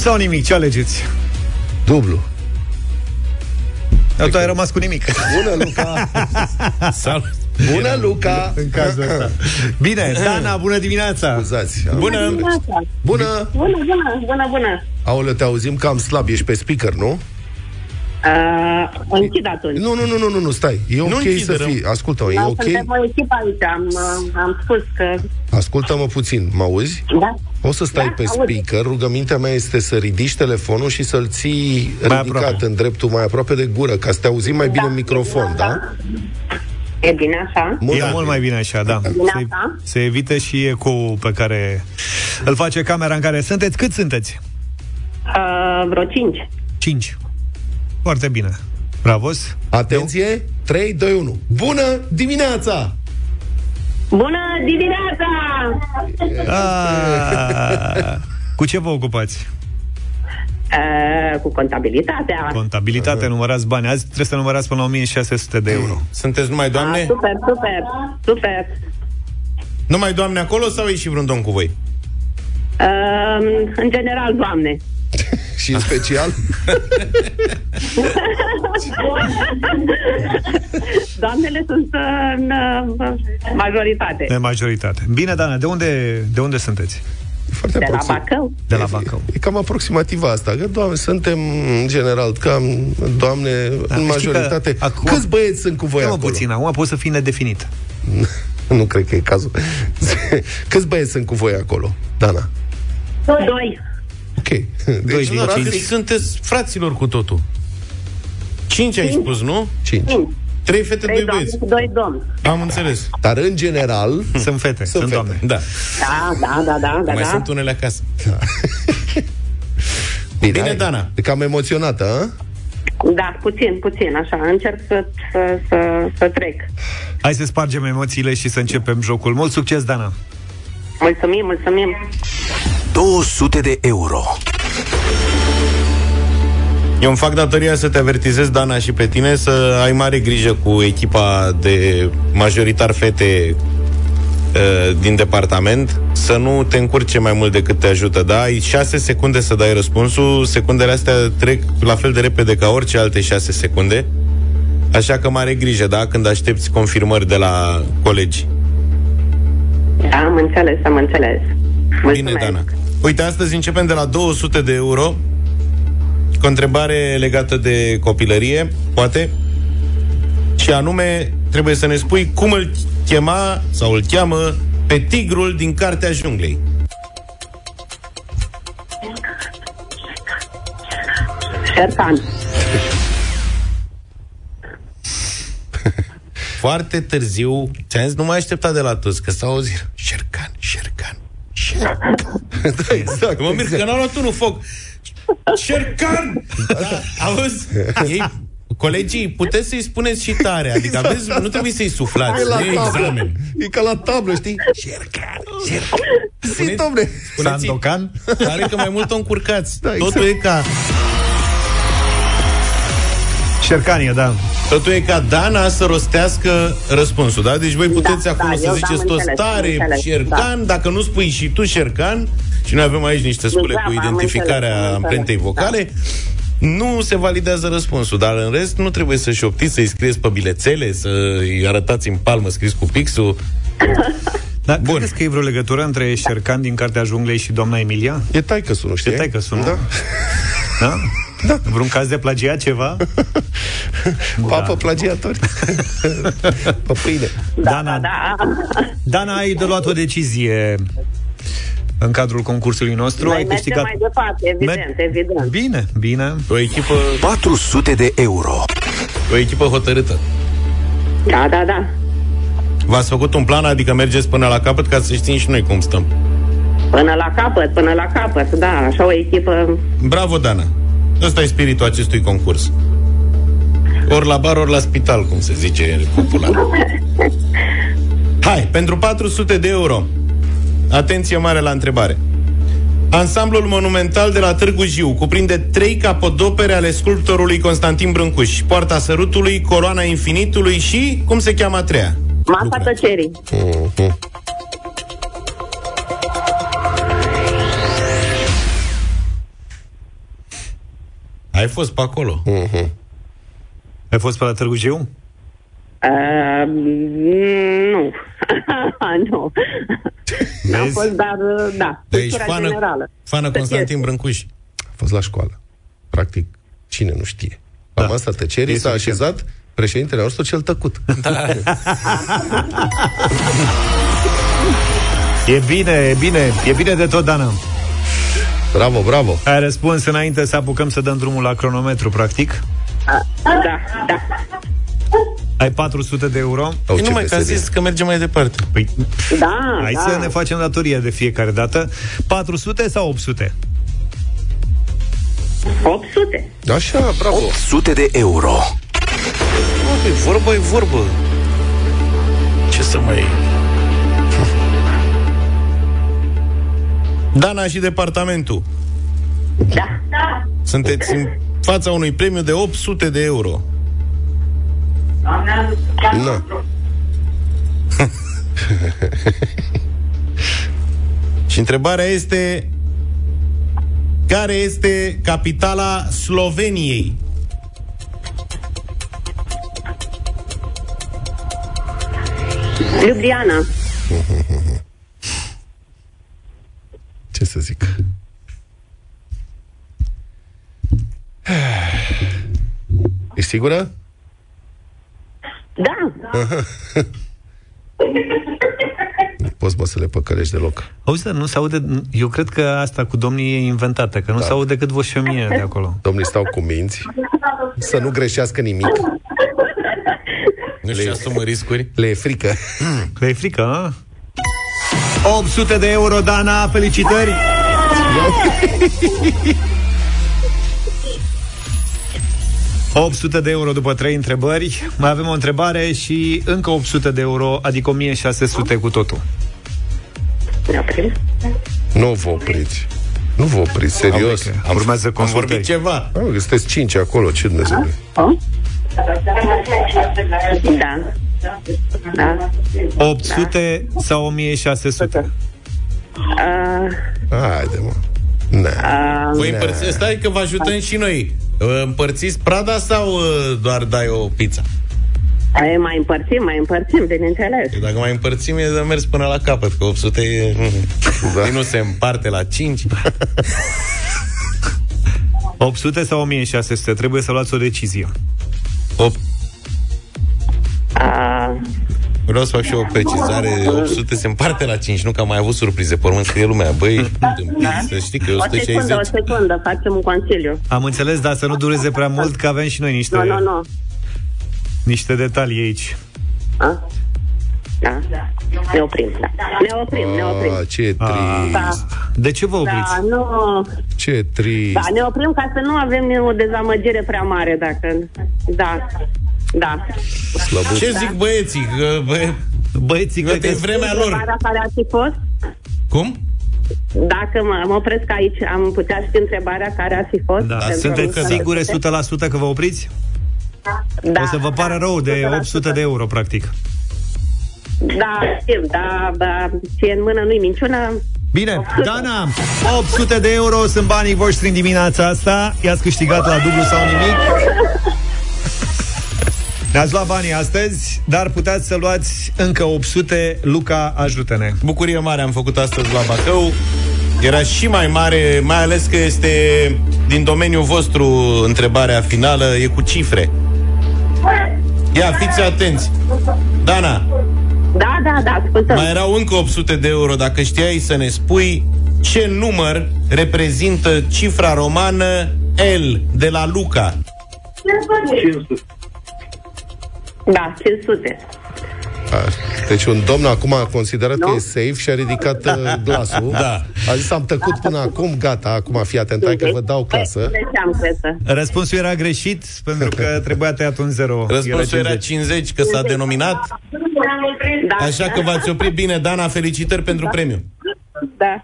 Sau nimic? Ce alegeți? Dublu. Dar tu ai rămas cu nimic. Bună, Luca! <laughs> Salut! Bună, Luca! În cazul ăsta. Bine, Dana, bună dimineața! Scuzați. Bună! Bună, Bună! bună, bună, bună, bună. Aoleu, te auzim cam slab, ești pe speaker, nu? Uh, închid atunci. Nu, nu, nu, nu, nu, nu stai. E ok închide, să rău. fii. Ascultă-mă, e Da, ok? Suntem o echipă aici, am, uh, am spus că... Ascultă-mă puțin, mă auzi? Da? O să stai Da, pe aud. speaker, rugămintea mea este să ridici telefonul și să-l ții Mai ridicat aproape. în dreptul mai aproape de gură, ca să te auzim mai bine în microfon, da? E bine așa? E mult mai bine așa, da. Bine Se, așa? se evite și ecoul pe care îl face camera în care sunteți. Cât sunteți? Uh, vreo 5. 5. Foarte bine. Bravos. Atenție, 3, 2, 1. Bună dimineața! Bună dimineața! Ah, cu ce vă ocupați? Uh, cu contabilitatea. Contabilitate, numărați bani. Azi trebuie să numărați până la 1600 de euro. Sunteți numai Ah, doamne? super, super, super. Numai doamne acolo sau e și vreun domn cu voi? Uh, în general, doamne. <laughs> Și în special? <laughs> Doamnele sunt uh, în uh, majoritate. De majoritate. Bine, Dana, de unde, de unde sunteți? Foarte De la aproxim- Bacău. De la Bacău. E cam aproximativ asta, că doamne, suntem în general cam doamne Da, în știi majoritate. că acum- Câți băieți sunt cu voi Mă acolo? puțin, acum pot să fii nedefinit. <laughs> nu cred că e cazul. Câți băieți sunt cu voi acolo, Dana? Doi. Ok. Doi Deci, din nu, cinci. practic, Sunteți fraților cu totul. Cinci ai spus, nu? cinci. Trei fete, Trei doi doamne băieți. cu doi domni. Am înțeles. Dar în general, Sunt fete, sunt, fete. doamne. Da. Da, da, da, da, da. Mai da. sunt unele acasă. bine, Bine, hai. Dana. E cam emoționată, a? Da, puțin, puțin, așa. Încerc să, să, să, să trec. Hai să spargem emoțiile și să începem jocul. Mult succes, Dana! Mulțumim, mulțumim. 200 de euro. Eu îmi fac datoria să te avertizez, Dana, și pe tine să ai mare grijă cu echipa de majoritar fete uh, din departament, să nu te încurce mai mult decât te ajută, da? Ai șase secunde să dai răspunsul, secundele astea trec la fel de repede ca orice alte șase secunde, așa că mare grijă, da? Când aștepți confirmări de la colegi. Da, am înțeles, am înțeles. Mulțumesc. Bine, Dana. Uite, astăzi începem de la 200 de euro cu o întrebare legată de copilărie, poate, și anume trebuie să ne spui cum îl chema sau îl cheamă pe tigrul din Cartea Junglei. Șercan. Foarte târziu, ți-am zis, nu mai aștepta de la toți, că s-a auzit. Șercan, șercan, șercan. <laughs> da, exact. Mă mir că n-au luat unul foc. Șercan! Da, auzi? Ei, colegii, puteți să-i spuneți și tare, adică Exact. aveți, nu trebuie să-i suflați, E la nu e tablă. examen. E ca la tablă, știi? Șercan, șercan. Zi, Spuneți- domne. Spuneți-i, Sandokan? Pare că mai mult o încurcați. Da, exact. Totul e ca Șercanie, da. Totul e ca Dana să rostească răspunsul, da? Deci voi puteți Da, acum da, să eu ziceți am toți înțeles, am tare, înțeles, șercan, da. dacă nu spui și tu șercan, și noi avem aici niște spule Da, cu am identificarea înțeles, am înțeles, amprentei vocale, nu se validează răspunsul, dar în rest nu trebuie să șoptiți, să-i scrieți pe bilețele, să-i arătați în palmă scris cu pixul. <laughs> Dar Bun. credeți că e vreo legătură între Șercan din Cartea Junglei și doamna Emilia? E taică nu știi? E taică nu? Da. Da? <laughs> Da. Vreun caz de plagiat ceva? <laughs> Papă plagiatori. <laughs> pe pâine. Dana, Da, Dana, ai de luat o decizie în cadrul concursului nostru. Mai ai mergem câștigat... mai departe, evident, evident. Bine, bine. O echipă, 400 de euro. o echipă hotărâtă. Da, da, da. V-ați făcut un plan, adică mergeți până la capăt ca să știm și noi cum stăm. Până la capăt, până la capăt, da, așa o echipă... Bravo, Dana! Ăsta e spiritul acestui concurs. Ori la bar, ori la spital, cum se zice popular. Hai, pentru 400 de euro. Atenție mare la întrebare. Ansamblul monumental de la Târgu Jiu cuprinde trei capodopere ale sculptorului Constantin Brâncuș. Poarta Sărutului, Coroana Infinitului și... Cum se cheamă a treia? Masa tăcerii. Mhm. Ai fost pe acolo? Uh-huh. Ai fost pe la Târgu Jiu? Uh, nu. <laughs> nu. N-am Vezi? fost, dar uh, da. Deci cultura fană, generală. fană Să Constantin fie. Brâncuș. A fost la școală. Practic, cine nu știe? La masa tăcerii E s-a suficient. așezat președintele nostru cel tăcut. Da. <laughs> E bine, e bine, e bine de tot, Dana. Bravo, bravo. Ai răspuns înainte să apucăm să dăm drumul la cronometru, practic. Da, da. Ai 400 de euro. Au, Păi ce numai că a veselie. zis că mergem mai departe. Păi, Da, hai da. să ne facem datoria de fiecare dată. 400 sau 800? 800. Așa, bravo. 800 de euro. Bă, e vorbă, e vorbă. Ce să mai... Dana și departamentul. Da. da. Sunteți în fața unui premiu de 800 de euro. Na. <laughs> Și întrebarea este care este capitala Sloveniei? Ljubljana. <laughs> Ce să zic? <sighs> Ești sigură? Da. <laughs> Poți, bă, să le păcălești deloc. Auzi, dar nu se aude... Eu cred că asta cu domnii e inventată, că nu Da. se aude decât voșemie de acolo. Domnii stau cu minți să nu greșească nimic. <laughs> Nu știu, asumă riscuri. Le e frică. Le e frică, a? 800 de euro, Dana, felicitări! ...800 de euro după trei întrebări. Mai avem o întrebare și încă 800 de euro, adică 1600 cu totul. Ne oprim? Nu vă opriți. Nu vă opriți, serios. Am, urmează Am vorbit consultări. ceva. Am, sunteți cinci acolo, ce Dumnezeu. Da. Da. 800 sau 1600? Uh, Haide, mă. Ne. uh, Păi împărți, stai că vă ajutăm și noi. Uh, Împărțiți prada sau uh, doar dai o pizza? e, mai împărțim, mai împărțim, bineînțeles. Că Dacă mai împărțim, e de mers până la capăt, că 800 e... Da. nu se împarte la 5. 800 <laughs> sau 1600? Trebuie să luați o decizie. 8. Vreau să fac și eu o precizare 800 se împarte la 5 Nu că am mai avut surprize Pe urmă scrie lumea Băi, să știi că e o secundă, 160 o secundă, facem un consiliu. Am înțeles, dar să nu dureze prea mult, că avem și noi niște, Nu, nu, nu. niște detalii aici. A? Da. Ne oprim, da. Ne oprim, ne oprim. Ah, ce Ah. trist. Da. De ce vă opriți? Da, nu... Ce trist. Da, ne oprim ca să nu avem o dezamăgire prea mare, dacă... Da. Da. Slăbuț. Ce zic băieții? Că, bă, Băieții, că cred de că... vremea lor Întrebarea care ar fi fost? Cum? Dacă mă, mă opresc aici, am putea ști întrebarea care ar fi fost? Da, Pentru sunteți că- sigure 100% că vă opriți? Da. O să vă pară rău de 100%. 800 de euro, practic. Da, știm, da, da, ce în mână nu-i minciună. Bine, Dana, 800 de euro sunt banii voștri în dimineața asta. I-ați câștigat la dublu sau nimic. Ne-ați luat banii astăzi, dar puteți să luați încă 800. Luca, ajută-ne. Bucurie mare am făcut astăzi la Bacău Era și mai mare Mai ales că este din domeniul vostru Întrebarea finală E cu cifre Ia, fiți atenți Dana, Da, da, da, ascultăm. mai erau încă 800 de euro Dacă știai să ne spui Ce număr reprezintă cifra romană L de la Luca Da, 500. A, Deci un domn acum a considerat că e safe și a ridicat uh, <laughs> glasul. Da. A zis, am tăcut până acum, gata, acum fii atent, hai că vă dau clasă. Deci am cresă. Răspunsul era greșit, pentru că trebuia tăiat un 0. Răspunsul era 50 că s-a denominat Da, Așa că v-ați oprit bine Dana, felicitări pentru premiu da.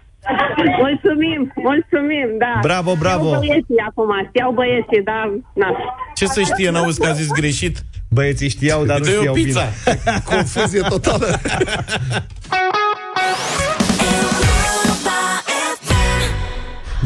Mulțumim, mulțumim, da. Bravo, bravo. Știau băieții acum, știau băieții, da, na. Ce să știe, n-auzi că a zis greșit? Băieții știau, dar nu Dă-i o știau pizza bine. Confuzie totală. <laughs>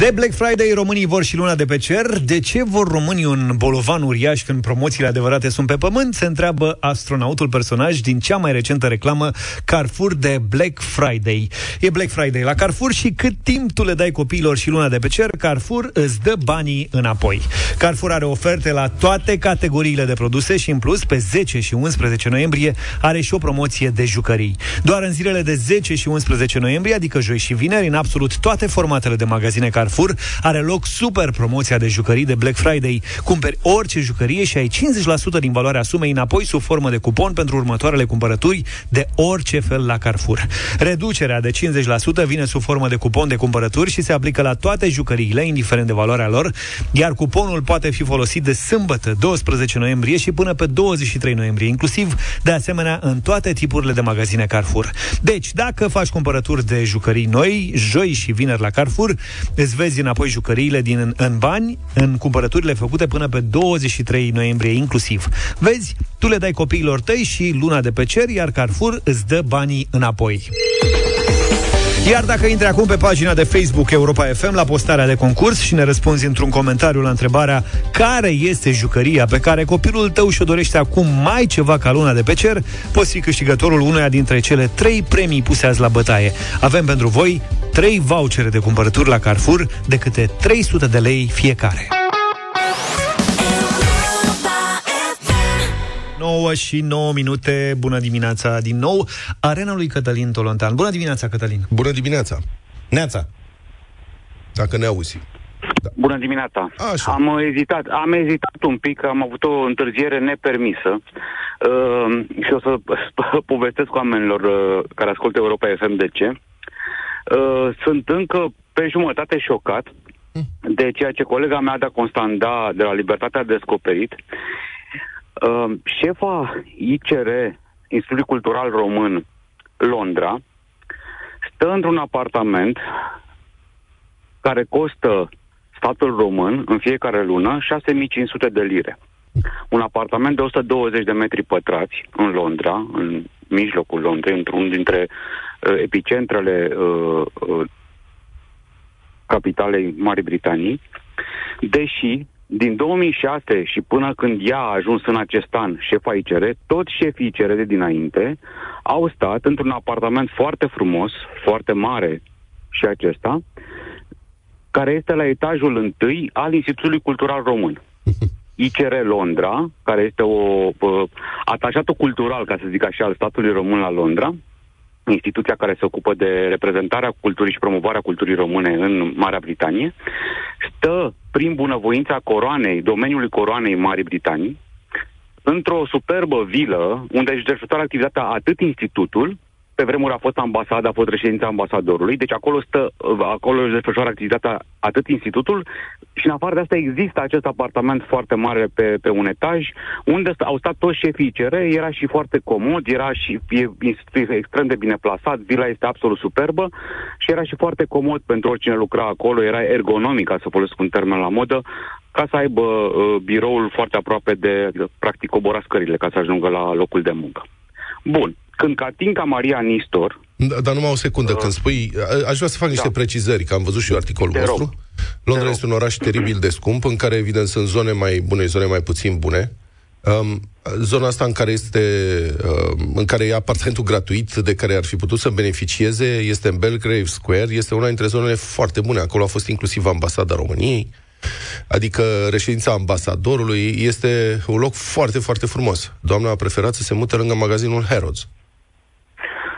De Black Friday, românii vor și luna de pe cer. De ce vor românii un bolovan uriaș când promoțiile adevărate sunt pe pământ? Se întreabă astronautul personaj din cea mai recentă reclamă Carrefour de Black Friday. E Black Friday la Carrefour și cât timp tu le dai copiilor și luna de pe cer, Carrefour îți dă banii înapoi. Carrefour are oferte la toate categoriile de produse și în plus pe 10 și 11 noiembrie are și o promoție de jucării. Doar în zilele de 10 și 11 noiembrie, adică joi și vineri, în absolut toate formatele de magazine Carrefour, are loc super promoția de jucării de Black Friday. Cumperi orice jucărie și ai 50% din valoarea sumei înapoi sub formă de cupon pentru următoarele cumpărături de orice fel la Carrefour. Reducerea de 50% vine sub formă de cupon de cumpărături și se aplică la toate jucăriile, indiferent de valoarea lor, iar cuponul poate fi folosit de sâmbătă, 12 noiembrie și până pe 23 noiembrie, inclusiv, de asemenea, în toate tipurile de magazine Carrefour. Deci, dacă faci cumpărături de jucării noi, joi și vineri la Carrefour, îți vezi înapoi jucăriile din în bani în cumpărăturile făcute până pe 23 noiembrie inclusiv. Vezi, tu le dai copiilor tăi și luna de pe cer, iar Carrefour îți dă banii înapoi. Iar dacă intri acum pe pagina de Facebook Europa FM la postarea de concurs și ne răspunzi într-un comentariu la întrebarea care este jucăria pe care copilul tău și-o dorește acum mai ceva ca luna de pe cer, poți fi câștigătorul unuia dintre cele trei premii puse azi la bătaie. Avem pentru voi trei vouchere de cumpărături la Carrefour de câte 300 de lei fiecare. 9 și 9 minute, bună dimineața din nou, arena lui Cătălin Tolontan. Bună dimineața, Cătălin! Bună dimineața! Neața! Dacă ne auzi. Bună dimineața. Așa. Am ezitat, am ezitat un pic, am avut o întârziere nepermisă uh, și o să <laughs> povestesc oamenilor uh, care ascultă Europa FM de ce. Uh, sunt încă pe jumătate șocat de ceea ce colega mea de Constanda de la Libertatea a descoperit. Uh, șefa ICR, Institutului Cultural Român, Londra, stă într-un apartament care costă statul român în fiecare lună 6500 de lire. Un apartament de 120 de metri pătrați în Londra, în mijlocul Londrei, într-un dintre uh, epicentrele uh, uh, capitalei Marii Britanii, deși din 2006 și până când ea a ajuns în acest an șefa ICR, toți șefii ICR de dinainte au stat într-un apartament foarte frumos, foarte mare și acesta, care este la etajul întâi al Institutului Cultural Român. <laughs> ICR Londra, care este o uh, atașatul cultural, ca să zic așa, al statului român la Londra, instituția care se ocupă de reprezentarea culturii și promovarea culturii române în Marea Britanie, stă prin bunăvoința coroanei, domeniului coroanei Marii Britanii, într-o superbă vilă unde își desfășoară activitatea atât institutul, pe vremuri a fost ambasada, a fost reședința ambasadorului, deci acolo stă, acolo își desfășoară activitatea atât institutul și în afară de asta există acest apartament foarte mare pe, pe un etaj, unde sta- au stat toți șefii ICR, era și foarte comod, era și e, institutul extrem de bine plasat, vila este absolut superbă și era și foarte comod pentru oricine lucra acolo, era ergonomic, ca să folosesc un termen la modă, ca să aibă uh, biroul foarte aproape de, practic, cobora scările ca să ajungă la locul de muncă. Bun. Când Catinca Maria Nistor, Da, dar numai o secundă, când spui... a- Aș vrea să fac niște Da. precizări, că am văzut și eu articolul Te rog. vostru. Londra este un oraș teribil de scump, în care, evident, sunt zone mai bune, zone mai puțin bune. Um, zona asta în care este um, în care e apartamentul gratuit de care ar fi putut să beneficieze este în Belgrave Square, este una dintre zonele foarte bune. Acolo a fost inclusiv ambasada României, adică reședința ambasadorului. Este un loc foarte, foarte frumos. Doamna a preferat să se mute lângă magazinul Harrods.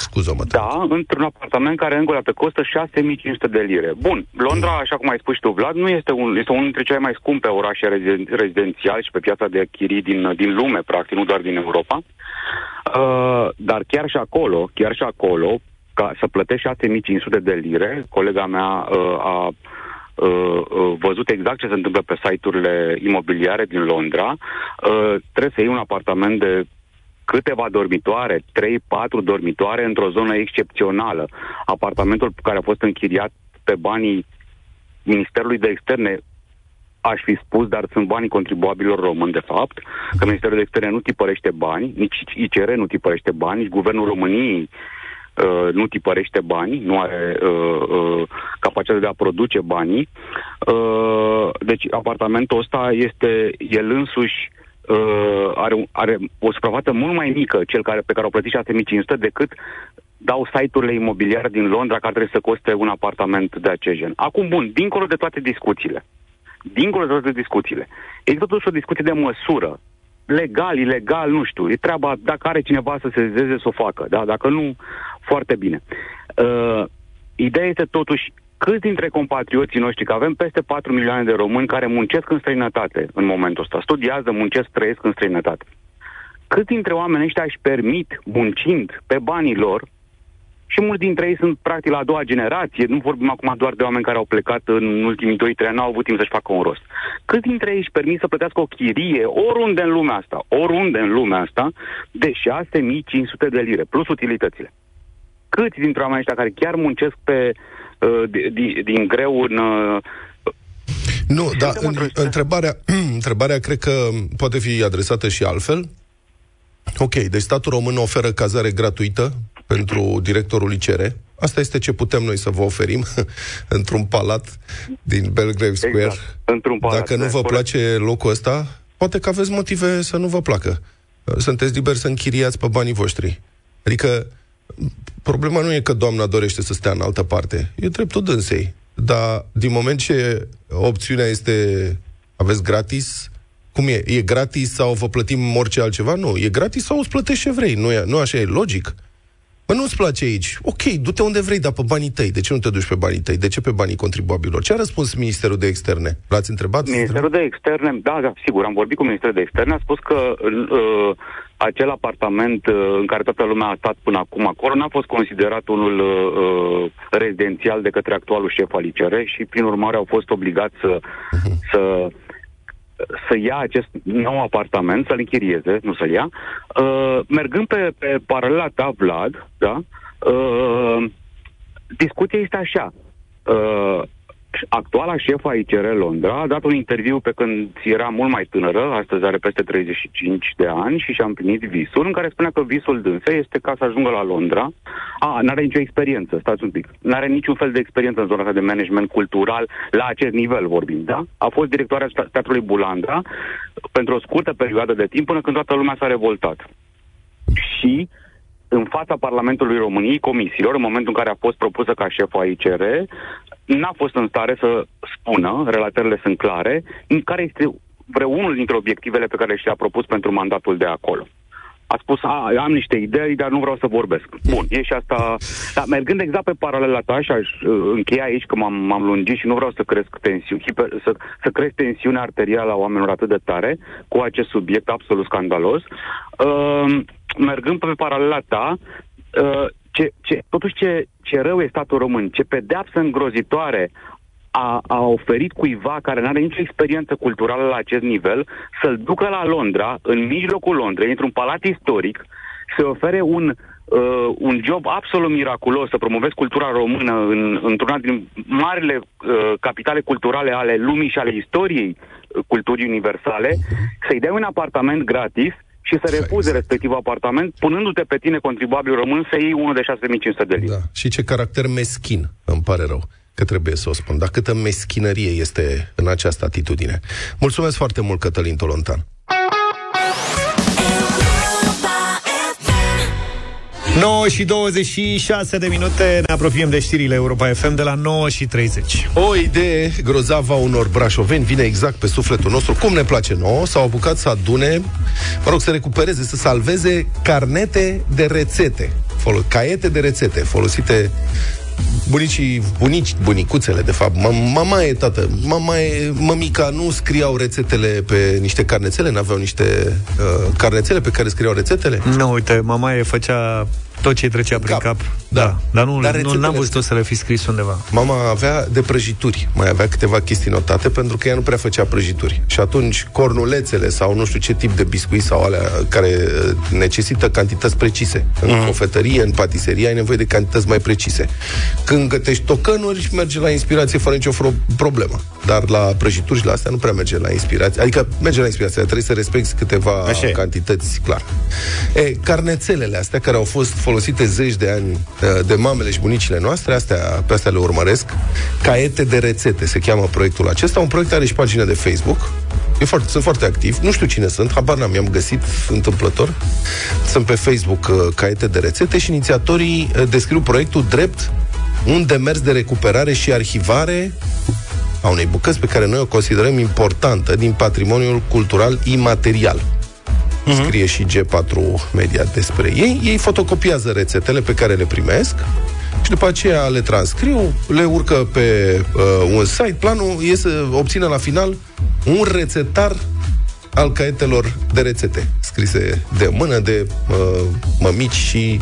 Scuză-mă. da, într-un apartament care încă o dată costă 6500 de lire. Bun, Londra, așa cum ai spus și tu, Vlad, nu este, un, este unul dintre cele mai scumpe orașe reziden- rezidențiale și pe piața de chirii din, din lume, practic, nu doar din Europa. Uh, dar chiar și acolo, chiar și acolo, ca să plătești 6500 de lire, colega mea uh, a uh, uh, văzut exact ce se întâmplă pe site-urile imobiliare din Londra, uh, trebuie să iei un apartament de câteva dormitoare, 3-4 dormitoare într-o zonă excepțională. Apartamentul care a fost închiriat pe banii Ministerului de Externe aș fi spus, dar sunt banii contribuabililor români, de fapt, că Ministerul de Externe nu tipărește bani, nici ICR nu tipărește bani, nici Guvernul României uh, nu tipărește bani, nu are uh, uh, capacitatea de a produce banii. Uh, deci apartamentul ăsta este el însuși uh, are, un- are o suprafață mult mai mică, cel care, pe care o plătit 6500, decât dau site-urile imobiliare din Londra care trebuie să coste un apartament de acest gen. Acum, bun, dincolo de toate discuțiile, dincolo de toate discuțiile, există totuși o discuție de măsură. Legal, ilegal, nu știu. E treaba dacă are cineva să se zeze să o facă. Da? Dacă nu, foarte bine. Uh, ideea este totuși câți dintre compatrioții noștri, că avem peste 4 milioane de români care muncesc în străinătate în momentul ăsta, studiază, muncesc, trăiesc în străinătate. Câți dintre oamenii ăștia își permit, muncind pe banii lor, și mulți dintre ei sunt practic la a doua generație, nu vorbim acum doar de oameni care au plecat în ultimii 2-3 ani, n-au avut timp să-și facă un rost. Câți dintre ei își permit să plătească o chirie oriunde în lumea asta, oriunde în lumea asta, de 6500 de lire, plus utilitățile? Câți dintre oamenii ăștia care chiar muncesc pe, uh, di- di- din greu în... Uh, Nu, dar în, întrebarea, <clears throat> întrebarea cred că poate fi adresată și altfel. Ok, deci statul român oferă cazare gratuită pentru directorul ICR. Asta este ce putem noi să vă oferim <laughs> într-un palat din Belgrave Square. Exact, într-un palat, Dacă nu da, vă corect. place locul ăsta, poate că aveți motive să nu vă placă. Sunteți liberi să închiriați pe banii voștri. Adică, problema nu e că doamna dorește să stea în altă parte. E dreptul dânsei. Dar din moment ce opțiunea este aveți gratis, cum e? E gratis sau vă plătim orice altceva? Nu. E gratis sau îți plătești ce vrei. Nu, e, nu așa e logic. Bă, nu-ți place aici. Ok, du-te unde vrei, dar pe banii tăi. De ce nu te duci pe banii tăi? De ce pe banii contribuabilor? Ce a răspuns Ministerul de Externe? L-ați întrebat? Ministerul de Externe, da, da, sigur, am vorbit cu Ministerul de Externe, a spus că uh, acel apartament uh, în care toată lumea a stat până acum acolo n-a fost considerat unul uh, rezidențial de către actualul șef al ICR și, prin urmare, au fost obligați să, să să ia acest nou apartament, să-l închirieze, nu să-l ia, uh, mergând pe, pe paralela ta, Vlad, da, uh, discuția este așa. Uh, actuala șefă a ICR Londra a dat un interviu pe când era mult mai tânără, astăzi are peste 35 de ani și și-a împlinit visul, în care spunea că visul dânsei este ca să ajungă la Londra. A, n-are nicio experiență, stați un pic. N-are niciun fel de experiență în zona asta de management cultural, la acest nivel vorbim, da? A fost directoarea sta- Teatrului Bulandra pentru o scurtă perioadă de timp până când toată lumea s-a revoltat. Și în fața Parlamentului României, comisiilor, în momentul în care a fost propusă ca șefă a ICR, n-a fost în stare să spună, relatările sunt clare, în care este vreunul dintre obiectivele pe care și-a propus pentru mandatul de acolo. A spus, a, am niște idei, dar nu vreau să vorbesc. Bun, e și asta... Dar mergând exact pe paralela ta și aș uh, încheia aici, că m-am, m-am lungit și nu vreau să cresc tensiuni, hiper, să, să cresc tensiunea arterială a oamenilor atât de tare cu acest subiect absolut scandalos. Uh, mergând pe paralela ta, uh, ce, ce, totuși ce, ce rău e statul român, ce pedeapsă îngrozitoare a, a oferit cuiva care nu are nicio experiență culturală la acest nivel să-l ducă la Londra, în mijlocul Londrei, într-un palat istoric, să ofere un, uh, un job absolut miraculos să promovezi cultura română în, într-una din marile uh, capitale culturale ale lumii și ale istoriei uh, culturii universale, să-i dai un apartament gratis și să refuze respectivul apartament, punându-te pe tine, contribuabil român, să iei unul de 6500 de lire. Da. Și ce caracter meschin, îmi pare rău că trebuie să o spun, dar câtă meschinărie este în această atitudine. Mulțumesc foarte mult, Cătălin Tolontan. 9 și 26 de minute Ne apropiem de știrile Europa FM De la 9 și 30 O idee grozavă a unor brașoveni vine exact pe sufletul nostru, cum ne place nouă, s-au apucat să adune, mă rog, să recupereze, să salveze carnete de rețete, folo- caiete de rețete folosite bunicii, bunici, bunicuțele, de fapt, Mam- mama e tată, mama e, mămica, nu scriau rețetele pe niște carnețele, n-aveau niște uh, carnețele pe care scriau rețetele? Nu, uite, mama e făcea tot ce îi trecea prin cap, da. Dar nu, Dar nu rețetele n-am văzut-o să le fi scris undeva Mama avea de prăjituri, mai avea câteva chestii notate, pentru că ea nu prea făcea prăjituri. Și atunci, cornulețele sau nu știu ce tip de biscuit sau alea care uh, necesită cantități precise. În Mhm. cofetărie, în patiserie, ai nevoie de cantități mai precise. Când gătești tocănuri, merge la inspirație fără nicio fro- problemă. Dar la prăjituri și la astea nu prea merge la inspirație. Adică merge la inspirație, dar trebuie să respecti câteva Așa e. cantități, clar. E, carnețelele astea care au fost folosite folosite zeci de ani uh, de mamele și bunicile noastre, astea, pe astea le urmăresc. Caiete de rețete se cheamă proiectul acesta. Un proiect are și pagină de Facebook. E foarte, sunt foarte activ. Nu știu cine sunt, habar n-am, i-am găsit întâmplător. Sunt pe Facebook uh, caiete de rețete și inițiatorii uh, descriu proiectul drept un demers de recuperare și arhivare a unei bucăți pe care noi o considerăm importantă din patrimoniul cultural imaterial. Uh-huh. Scrie și G4 Media despre ei. Ei fotocopiază rețetele pe care le primesc și după aceea le transcriu, le urcă pe uh, un site. Planul e să obțină la final un rețetar al caietelor de rețete, scrise de mână de uh, mămici și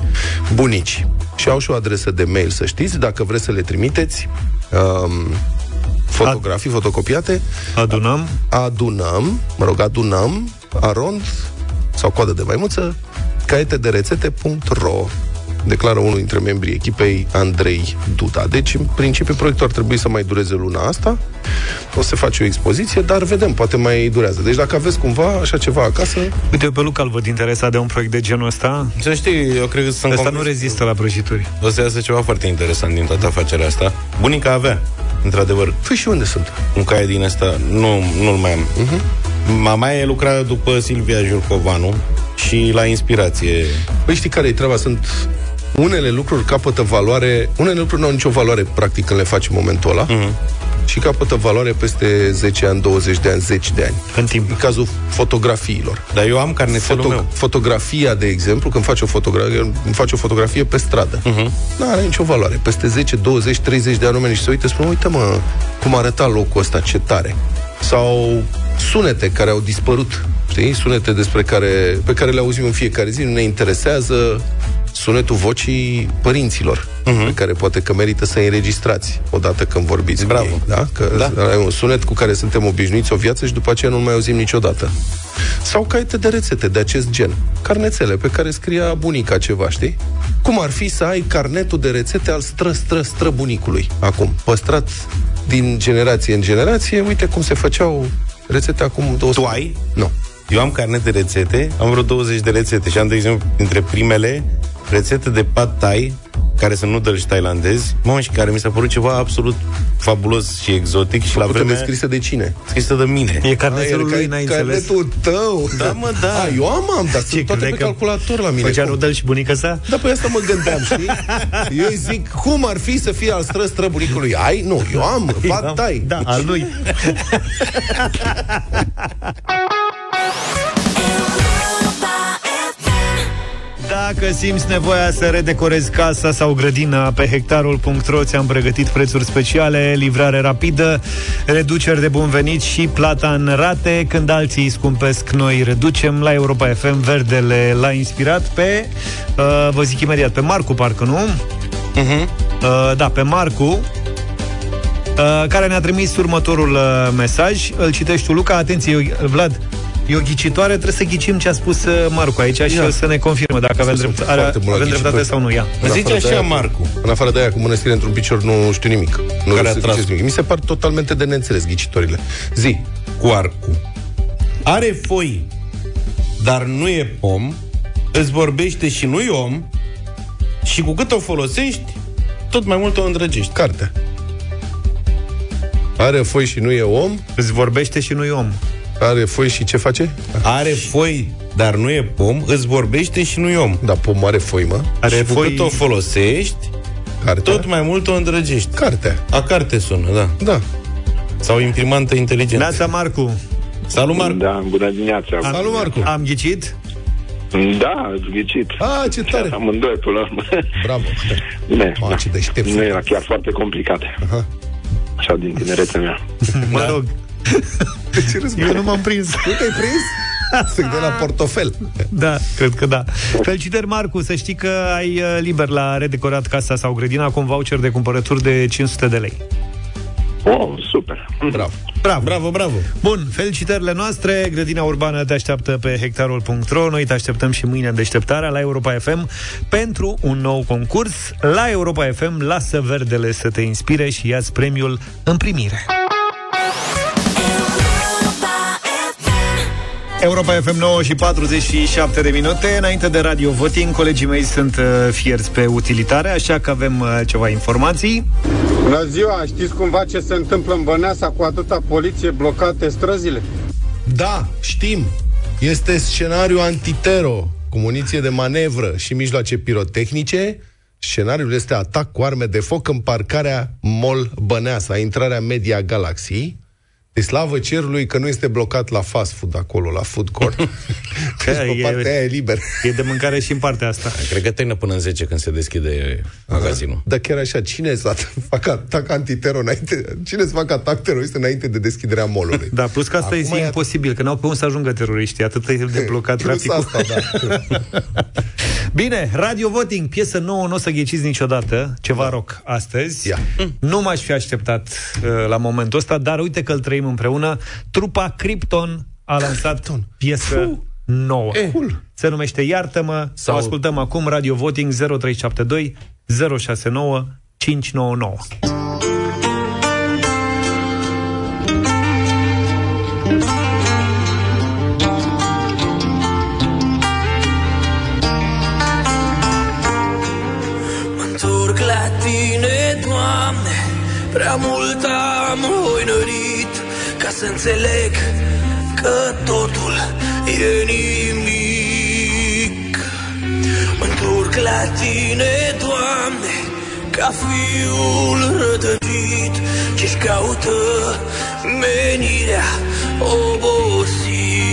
bunici. Și au și o adresă de mail, să știți, dacă vreți să le trimiteți. Um, fotografii fotocopiate. Adunăm. Adunăm, mă rog, adunăm, arond sau coadă de maimuță, caiete de rețete.ro declară unul dintre membrii echipei, Andrei Duda. Deci, în principiu, proiectul ar trebui să mai dureze luna asta. O să face o expoziție, dar vedem, poate mai durează. Deci, dacă aveți cumva așa ceva acasă... Uite, eu pe Luca îl văd interesat de un proiect de genul ăsta. Să știi, eu cred că sunt Ăsta convins nu rezistă la prăjituri. O să iasă ceva foarte interesant din toată afacerea asta. Bunica avea, într-adevăr. Păi și unde sunt? Un caiet din asta, nu, nu-l mai am. Uh-huh. Mama e lucra după Silvia Jurcovanu și la inspirație. Păi știi care e treaba? Sunt unele lucruri capătă valoare, unele lucruri nu au nicio valoare practic când le faci în momentul ăla uh-huh. și capătă valoare peste 10 ani, 20 de ani, 10 de ani. În timp. În cazul fotografiilor. Dar eu am carnetelul meu. Fotografia, de exemplu, când faci o fotografie, îmi faci o fotografie pe stradă. Uh-huh. Nu are nicio valoare. Peste 10, 20, 30 de ani oamenii și se uită și spun, uite mă, cum arăta locul ăsta, ce tare. Sau sunete care au dispărut, știi? Sunete despre care, pe care le auzim în fiecare zi, nu ne interesează sunetul vocii părinților, uh-huh. pe care poate că merită să înregistrați odată când vorbiți Bravo. cu ei. Da? Că da. ai un sunet cu care suntem obișnuiți o viață și după aceea nu mai auzim niciodată. Sau caiete de rețete de acest gen. Carnețele pe care scria bunica ceva, știi? Cum ar fi să ai carnetul de rețete al stră, stră, stră bunicului. Acum, păstrat din generație în generație, uite cum se făceau rețete acum 200 Tu ai? Nu. Eu am carnet de rețete, am vreo 20 de rețete și am, de exemplu, dintre primele rețete de pad thai, care sunt noodles tailandezi, mă, și care mi s-a părut ceva absolut fabulos și exotic și la Făcută vreme... de scrisă de cine? Scrisă de mine. E carnetul Ai, lui, ca- n-ai înțeles. Carnetul tău. Da, mă, da. A, eu am, am, dar Ce sunt toate pe credeai că calculator la mine. Făcea Cum? rudel și bunica sa? Da, păi asta mă gândeam, știi? <laughs> Eu îi zic, cum ar fi să fie al stră stră bunicului? Ai? Nu, eu am, pat tai. Da, al lui. <laughs> Dacă simți nevoia să redecorezi casa sau grădina, pe hectarul.ro ți-am pregătit prețuri speciale, livrare rapidă, reduceri de bun venit și plata în rate. Când alții îi scumpesc, noi reducem. La Europa FM, verdele l-a inspirat pe, uh, vă zic imediat, pe Marcu, parcă nu? Uh-huh. Uh, da, pe Marcu, uh, care ne-a trimis următorul uh, mesaj. Îl citești tu, Luca. Atenție, eu, Vlad, e o ghicitoare, trebuie să ghicim ce a spus uh, Marcu aici și Ia. o să ne confirmă dacă avem, Sunt drept, are, foarte bun la avem ghicitori. dreptate sau nu. Ia. În Zice afară de așa, aia cu- Marcu. În afară de aia cu mănăstire într-un picior nu știu nimic. Nu Care a știu tras? nimic. Mi se par totalmente de neînțeles ghicitorile. Zi. Cu arcul. Are foi, dar nu e pom, îți vorbește și nu e om, și cu cât o folosești, tot mai mult o îndrăgești. Carte. Are foi și nu e om. Îți vorbește și nu e om. Are foi și ce face? Are foi, dar nu e pom, îți vorbește și nu e om. Da, pom are foi, mă. Are și cu foi... cât o folosești, Cartea. tot mai mult o îndrăgești. Cartea. A carte sună, da. Da. Sau imprimantă inteligentă. Neața Marcu. Salut, Marcu. Da, bună dimineața. Am, Salut, Marcu. Am ghicit? Da, ați ghicit. A, ce tare. Amândoi, până la urmă. Bravo. Ne, Ma, da. ce deștept. Nu era chiar foarte complicat. Aha. Așa din tinerețea mea. Mă rog. <laughs> Ce râzi, Eu nu m-am prins. Nu te-ai prins? <laughs> Se de la portofel. Da, cred că da. Felicitări, Marcu, să știi că ai uh, liber la redecorat casa sau grădina cu un voucher de cumpărături de 500 de lei. Oh, super. Bravo. Bravo. Bravo, bravo. Bun, felicitările noastre. Grădina Urbană te așteaptă pe hectarul.ro. Noi te așteptăm și mâine în deșteptarea la Europa FM pentru un nou concurs. La Europa FM, lasă verdele să te inspire și ia-ți premiul în primire. Europa FM 9 și 47 de minute Înainte de Radio Voting Colegii mei sunt uh, fierți pe utilitare Așa că avem uh, ceva informații Bună ziua, știți cumva ce se întâmplă în Băneasa cu atâta poliție blocate străzile? Da, știm. Este scenariu antitero, cu muniție de manevră și mijloace pirotehnice. Scenariul este atac cu arme de foc în parcarea Mall Băneasa, intrarea Media Galaxy. De slavă cerului că nu este blocat la fast food acolo, la food court. <laughs> Deci pe partea aia e liber. E de mâncare și în partea asta Cred că termină până în 10 când se deschide magazinul. Dar chiar așa, cine să <laughs> fac atac antitero înainte? Cine să facă atac terorist înainte de deschiderea mall-ului? Da, plus că asta Acum e e- imposibil Că n-au pe unde să ajungă teroriștii Atât e de blocat Plus traficul asta, da. <laughs> Bine, Radio Voting, piesă nouă, nu o să ghiciți niciodată, ceva rock astăzi. Ia. Nu m-aș fi așteptat uh, la momentul ăsta, dar uite că îl trăim împreună. Trupa Krypton a lansat piesă nouă. Cool. Se numește Iartă-mă, Sau... o ascultăm acum, Radio Voting 0372 069 599. Mă întorc la tine, Doamne Prea mult am hoinărit Ca să înțeleg că totul e nimic. Mă întorc la tine, Doamne Ca fiul rătăcit Ce-și caută menirea obosit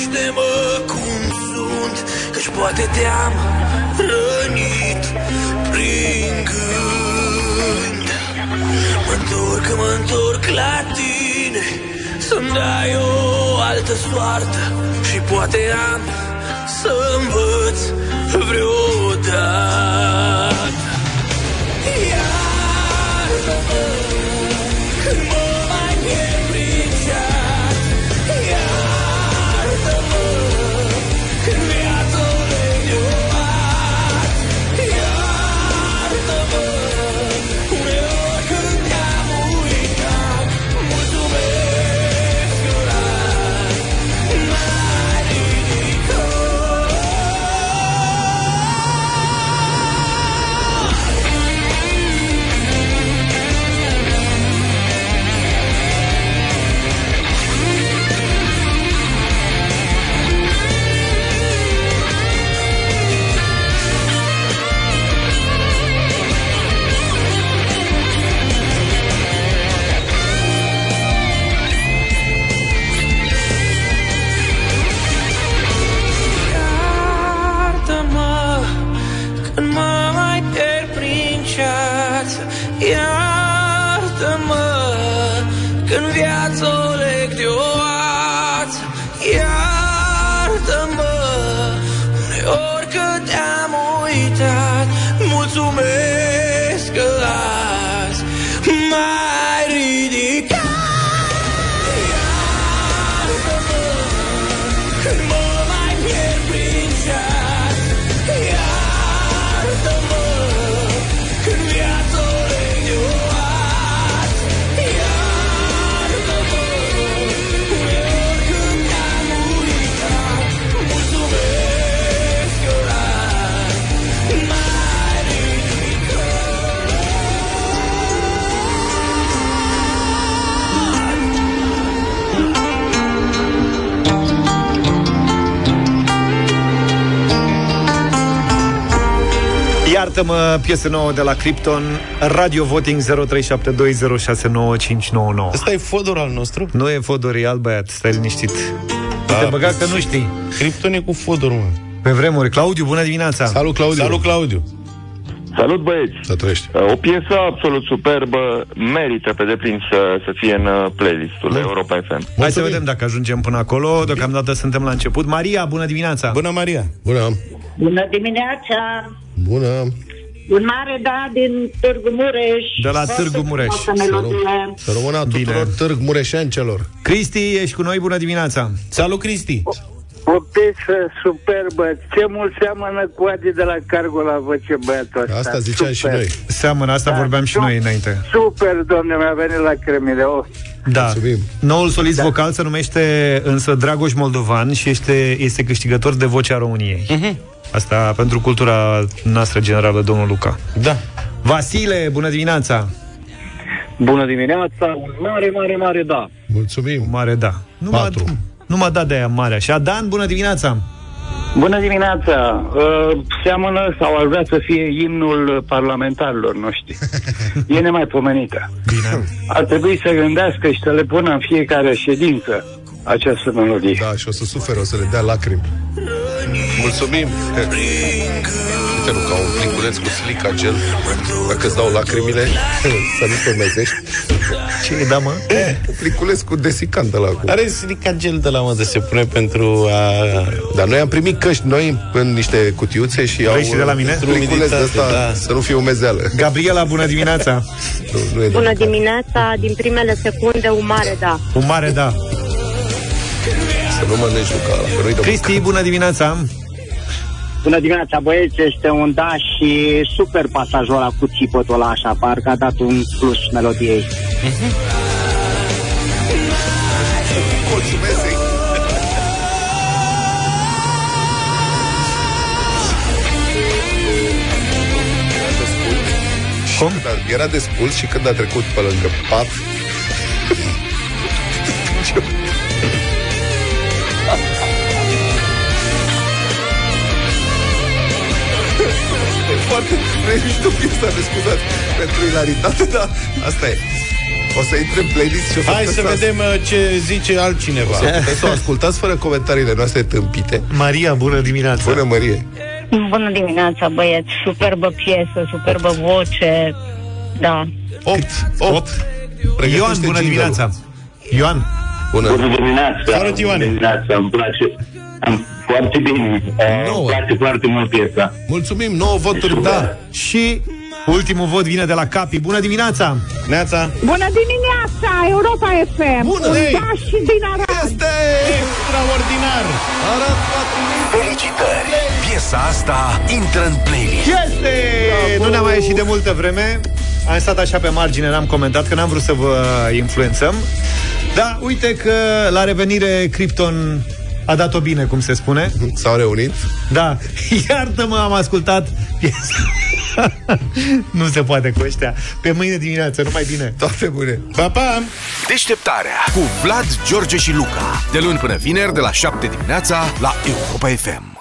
Primește-mă cum sunt Căci poate te-am rănit prin gând. Mă întorc, mă întorc la tine Să-mi dai o altă soartă Și poate am să învăț vreodată Iartă-mă, piesă nouă de la Krypton, Radio Voting 0372069599. Ăsta e Fodor al nostru? Nu e Fodor, e alt băiat, stai liniștit. Da, Te băga că nu știi. Krypton e cu Fodor, mă. Pe vremuri. Claudiu, bună dimineața! Salut, Claudiu! Salut, Claudiu! Salut băieți! Să trăiești. O piesă absolut superbă, merită pe deplin să, să fie în uh, playlistul Europa FM. Hai să vedem dacă ajungem până acolo. Deocamdată suntem la început. Maria, bună dimineața! Bună, Maria! Bună! Bună dimineața! Bună! Un mare da din Târgu Mureș. De la Foarte Târgu Mureș. frumoasă melodie. Să rămână a tuturor târg mureșencelor. Cristi, ești cu noi, bună dimineața! Salut, Cristi! O piesă superbă. Ce mult seamănă cu Adi de la Cargo la voce băiatul ăsta. Asta ziceam și noi. Seamănă, asta Da, vorbeam și su- noi înainte. Super, domne, mi-a venit la cremile. Oh. Da. Mulțumim. Noul solist da. vocal se numește însă Dragoș Moldovan și este, este câștigător de Vocea României. Mhm. Asta pentru cultura noastră generală, domnul Luca. Da. Vasile, bună dimineața! Bună dimineața, un mare, mare, mare da. Mulțumim. Mare da. Nu m-a, nu m-a dat de aia mare așa. Dan, bună dimineața! Bună dimineața! Uh, seamănă sau ar vrea să fie imnul parlamentarilor noștri. e nemaipomenită. Bine. Ar trebui să gândească și să le pună în fiecare ședință această melodie. Da, și o să sufere, o să le dea lacrimi. Mulțumim! Uite, nu, ca un pliculeț cu silica gel. Dacă îți dau lacrimile, <laughs> să nu te mezești. Ce e, da, mă? Un pliculeț cu desicant de la cu. Are silica gel de la mă de se pune pentru a... Dar noi am primit căști noi în niște cutiuțe și au Vrei și de la mine? pliculeț de ăsta Da. să nu fie umezeală. Gabriela, bună dimineața! Nu, nu e de Bună dimineața, din primele secunde, un mare da. Un mare da. Să nu mănânci Luca ăla, că nu-i de Cristi, bună dimineața! Bună dimineața, băieți, este un da și super pasajul ăla cu țipătul ăla așa, parcă a dat un plus melodiei. Mulțumesc! Cum? Era despuls și când a trecut pe lângă pat <laughs> foarte nu e mișto piesa, ne scuzați pentru ilaritate, dar asta e. O să intre în playlist și o să Hai puteți să vedem uh, ce zice altcineva. O să puteți să o ascultați fără comentariile noastre tâmpite. Maria, bună dimineața! Bună, Marie! Bună dimineața, băieți. Superbă piesă, superbă voce. Da. 8, 8. Ioan, bună dimineața! Ioan, Bună. Bună dimineața! Salut, Ioane. Bună dimineața, îmi place. Am foarte bine. Uh, Nouă. Îmi place foarte mult piesa. Mulțumim, 9 voturi, da. și ultimul vot vine de la Capi. Bună dimineața! Neața! Bună dimineața, Europa FM! Bună, Un ei! da și din Arad! Este! Extraordinar! Arad 4 Felicitări! Piesa asta intră în playlist. Este! Nu ne-a mai ieșit de multă vreme. Am stat așa pe margine, n-am comentat, că n-am vrut să vă influențăm. Da, uite că la revenire Krypton a dat-o bine, cum se spune. S-au reunit. Da, <laughs> iartă-mă, am ascultat piesa. <laughs> nu se poate cu ăștia. Pe mâine dimineață, numai bine. Toate bune. Pa, pa! Deșteptarea cu Vlad, George și Luca. De luni până vineri, de la 7 dimineața, la Europa FM.